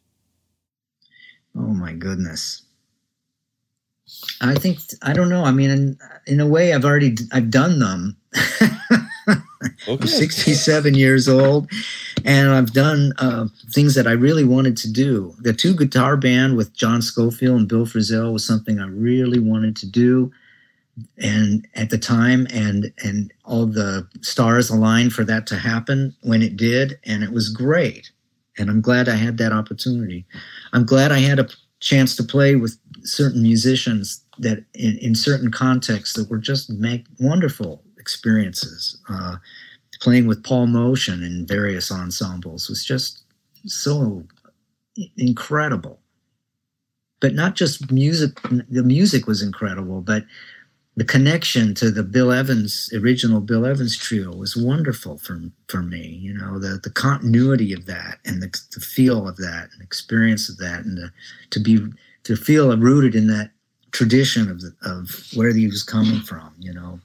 Oh my goodness. I think I don't know. I mean, in, in a way, I've already I've done them. Okay. I'm 67 years old, and I've done uh, things that I really wanted to do. The two guitar band with John Scofield and Bill Frisell was something I really wanted to do, and at the time, and and all the stars aligned for that to happen when it did, and it was great. And I'm glad I had that opportunity. I'm glad I had a chance to play with certain musicians that in, in certain contexts that were just make wonderful experiences. Uh, playing with Paul Motian in various ensembles was just so incredible. But not just music, the music was incredible, but the connection to the Bill Evans original Bill Evans trio was wonderful for for me. You know the the continuity of that and the, the feel of that and experience of that and the, to be to feel rooted in that tradition of the, of where he was coming from. You know,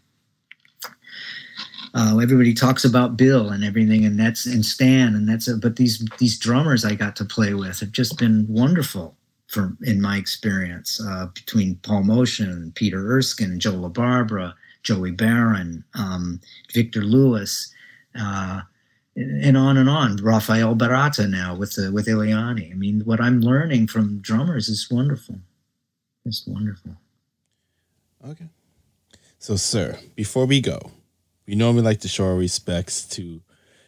uh, everybody talks about Bill and everything, and that's and Stan, and that's a, but these these drummers I got to play with have just been wonderful for in my experience uh, between Paul Motian and Peter Erskine, and Joe LaBarbera, Joey Baron, um, Victor Lewis, uh, and on and on. Rafael Barata now with the, with Eliane. I mean, what I'm learning from drummers is wonderful. It's wonderful. Okay. So, sir, before we go, we normally like to show our respects to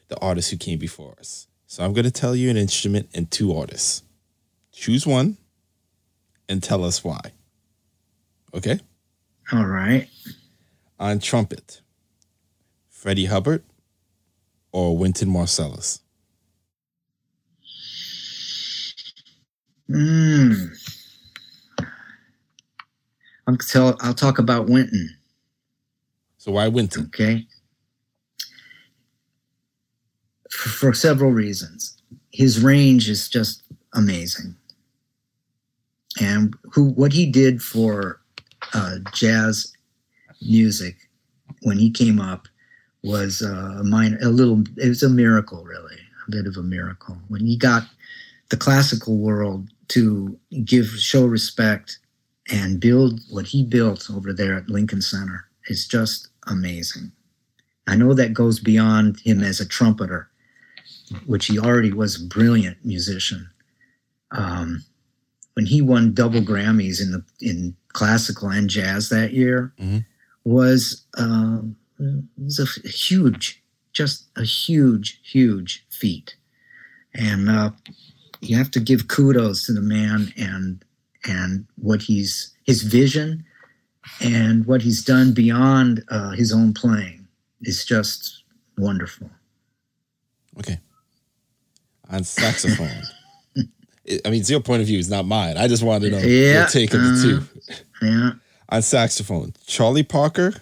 the artists who came before us. So, I'm going to tell you an instrument and two artists. Choose one and tell us why. Okay? All right. On trumpet, Freddie Hubbard or Wynton Marsalis? Hmm. I'm tell, I'll talk about Wynton. So why Winton? Okay. For, for several reasons. His range is just amazing. And who what he did for uh, jazz music when he came up was uh, a minor, a little. It was a miracle, really, a bit of a miracle. When he got the classical world to give show respect and build what he built over there at Lincoln Center is just amazing. I know that goes beyond him as a trumpeter, which he already was a brilliant musician. Um, when he won double Grammys in the in classical and jazz that year, mm-hmm. was uh, was a huge, just a huge, huge feat, and uh, you have to give kudos to the man and and what he's his vision and what he's done beyond uh, his own playing is just wonderful. Okay. On saxophone. I mean, it's your point of view. It's not mine. I just wanted to know yeah, your take of uh, the two. Yeah. On saxophone, Charlie Parker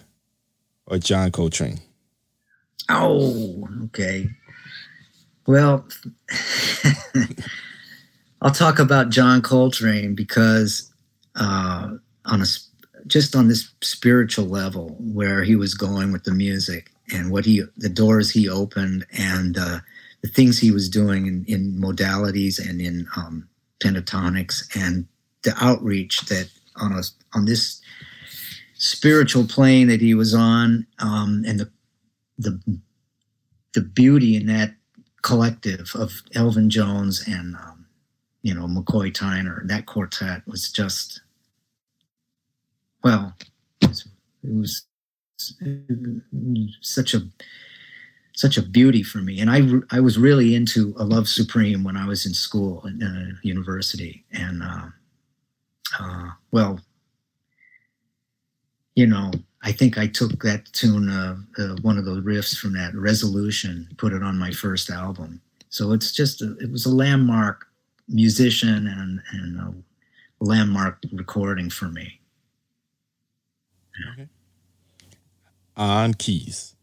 or John Coltrane? Oh, okay. Well, I'll talk about John Coltrane because uh, on a just on this spiritual level where he was going with the music and what he the doors he opened and uh, the things he was doing in, in modalities and in um, pentatonics and the outreach that on a on this spiritual plane that he was on um, and the the the beauty in that collective of Elvin Jones and um, you know McCoy Tyner that quartet was just well it was, it was such a such a beauty for me. And i i was really into a love supreme when i was in school in uh, university. And uh, uh, well you know i think i took that tune uh, uh, one of the riffs from that resolution put it on my first album so it's just a, it was a landmark musician and and a landmark recording for me Okay. On keys,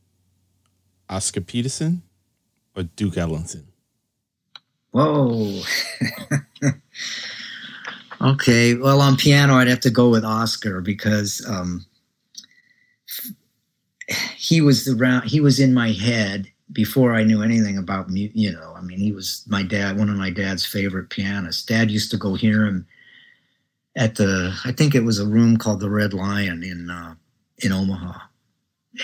Oscar Peterson or Duke Ellington? Whoa. okay. Well, on piano, I'd have to go with Oscar because um, he was around. He was in my head before I knew anything about me. You know, I mean, he was my dad, one of my dad's favorite pianists. Dad used to go hear him at the I think it was a room called the Red Lion in uh, in Omaha,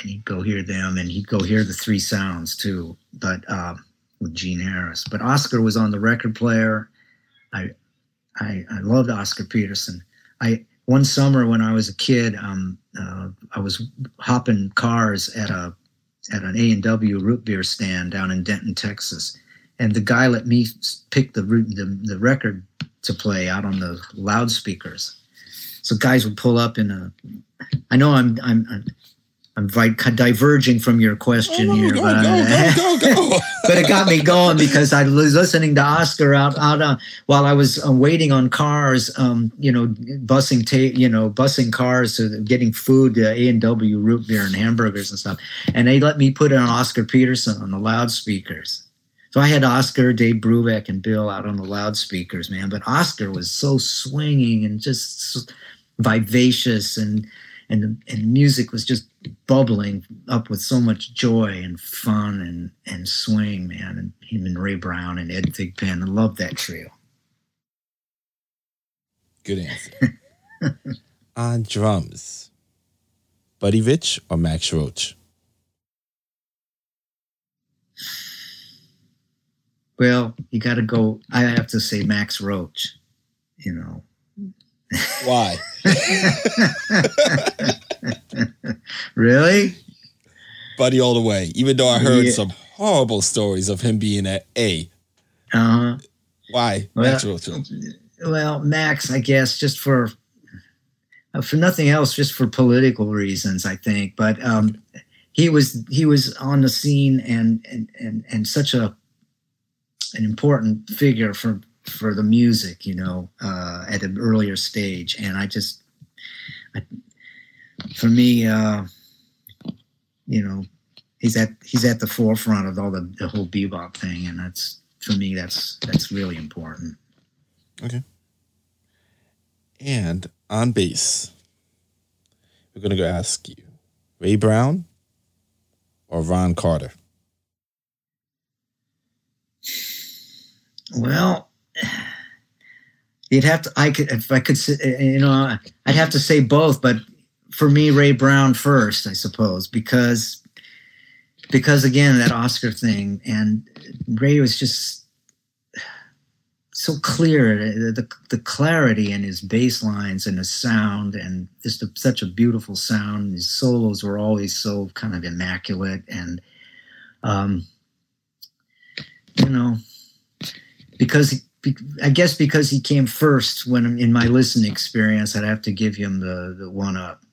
and he'd go hear them, and he'd go hear the Three Sounds too, but uh, with Gene Harris. But Oscar was on the record player. I I, I loved Oscar Peterson. I one summer when I was a kid, um, uh, I was hopping cars at a at an A and W root beer stand down in Denton, Texas, and the guy let me pick the root, the, the record to play out on the loudspeakers. So guys would pull up in a. I know I'm I'm I'm diverging from your question oh, here, go, but, go, go, but it got me going because I was listening to Oscar out out uh, while I was uh, waiting on cars, um, you know, busing ta- you know, busing cars to getting food, uh, A and W root beer and hamburgers and stuff, and they let me put on Oscar Peterson on the loudspeakers. So I had Oscar, Dave Brubeck, and Bill out on the loudspeakers, man. But Oscar was so swinging and just vivacious, and and and music was just bubbling up with so much joy and fun and and swing, man. And him and Ray Brown and Ed Thigpen, I love that trio. Good answer. on drums, Buddy Rich or Max Roach? Well, you got to go. I have to say Max Roach. You know, Why? really? Buddy all the way. Even though I heard Yeah. some horrible stories of him being at A. Uh-huh. Why? Well- Natural. Well, Max, I guess just for uh, for nothing else, just for political reasons, I think. But um, he was he was on the scene and and and and such a an important figure for for the music, you know, uh, at an earlier stage. And I just, I, for me, uh, you know, he's at he's at the forefront of all the, the whole bebop thing, and that's for me that's that's really important. Okay. And on bass, we're gonna go ask you, Ray Brown or Ron Carter. Well, you'd have to. I could, if I could, s- you know, I'd have to say both. But for me, Ray Brown first, I suppose, because because again, that Oscar thing, and Ray was just so clear. The the, the clarity in his bass lines and his sound, and just a, such a beautiful sound. His solos were always so kind of immaculate, and um, you know because I guess because he came first when in my listening experience, I'd have to give him the the one up.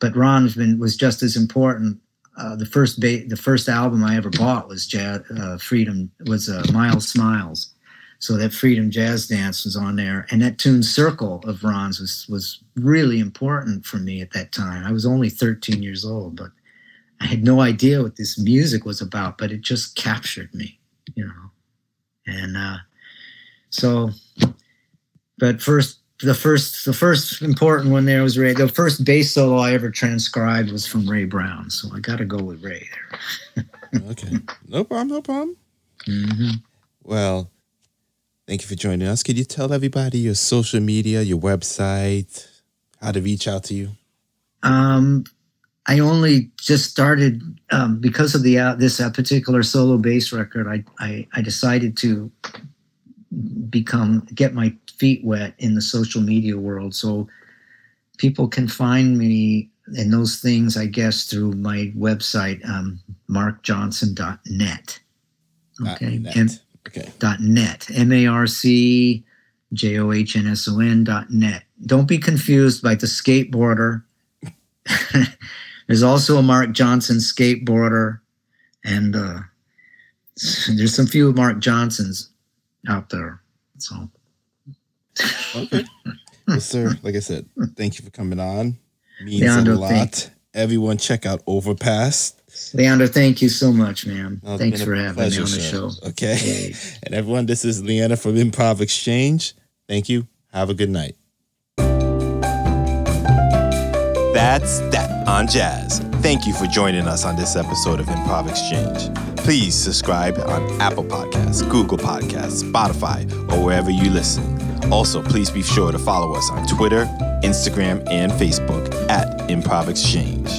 But Ron's been was just as important. Uh, the first ba- the first album I ever bought was jazz, uh, Freedom was uh, Miles Smiles, so that Freedom Jazz Dance was on there, and that tune Circle of Ron's was was really important for me at that time. I was only 13 years old, but I had no idea what this music was about, but it just captured me, you know, and. So, but first, the first, the first important one there was Ray. The first bass solo I ever transcribed was from Ray Brown, so I got to go with Ray there. Okay. no problem, no problem. hmm Well, thank you for joining us. Could you tell everybody your social media, your website, how to reach out to you? Um, I only just started um, because of the uh, this uh, particular solo bass record. I, I I decided to become get my feet wet in the social media world, so people can find me and those things. I guess through my website, um, marcjohnson.net. Okay, Dot M- net. Okay. dot net m a r c j o h n s o n dot net. Don't be confused by the skateboarder. there's also a Mark Johnson skateboarder, and uh, there's some few Mark Johnsons out there. So Okay. well, sir, like I said, thank you for coming on. Means Leandro, a lot. thank- Everyone, check out Overpass. Leander, thank you so much, man. Oh, Thanks for a having me on the sir. show. Okay. Hey. And everyone, this is Leanna from Improv Exchange. Thank you. Have a good night. That's that on jazz. Thank you for joining us on this episode of Improv Exchange. Please subscribe on Apple Podcasts, Google Podcasts, Spotify, or wherever you listen. Also, please be sure to follow us on Twitter, Instagram, and Facebook at Improv Exchange.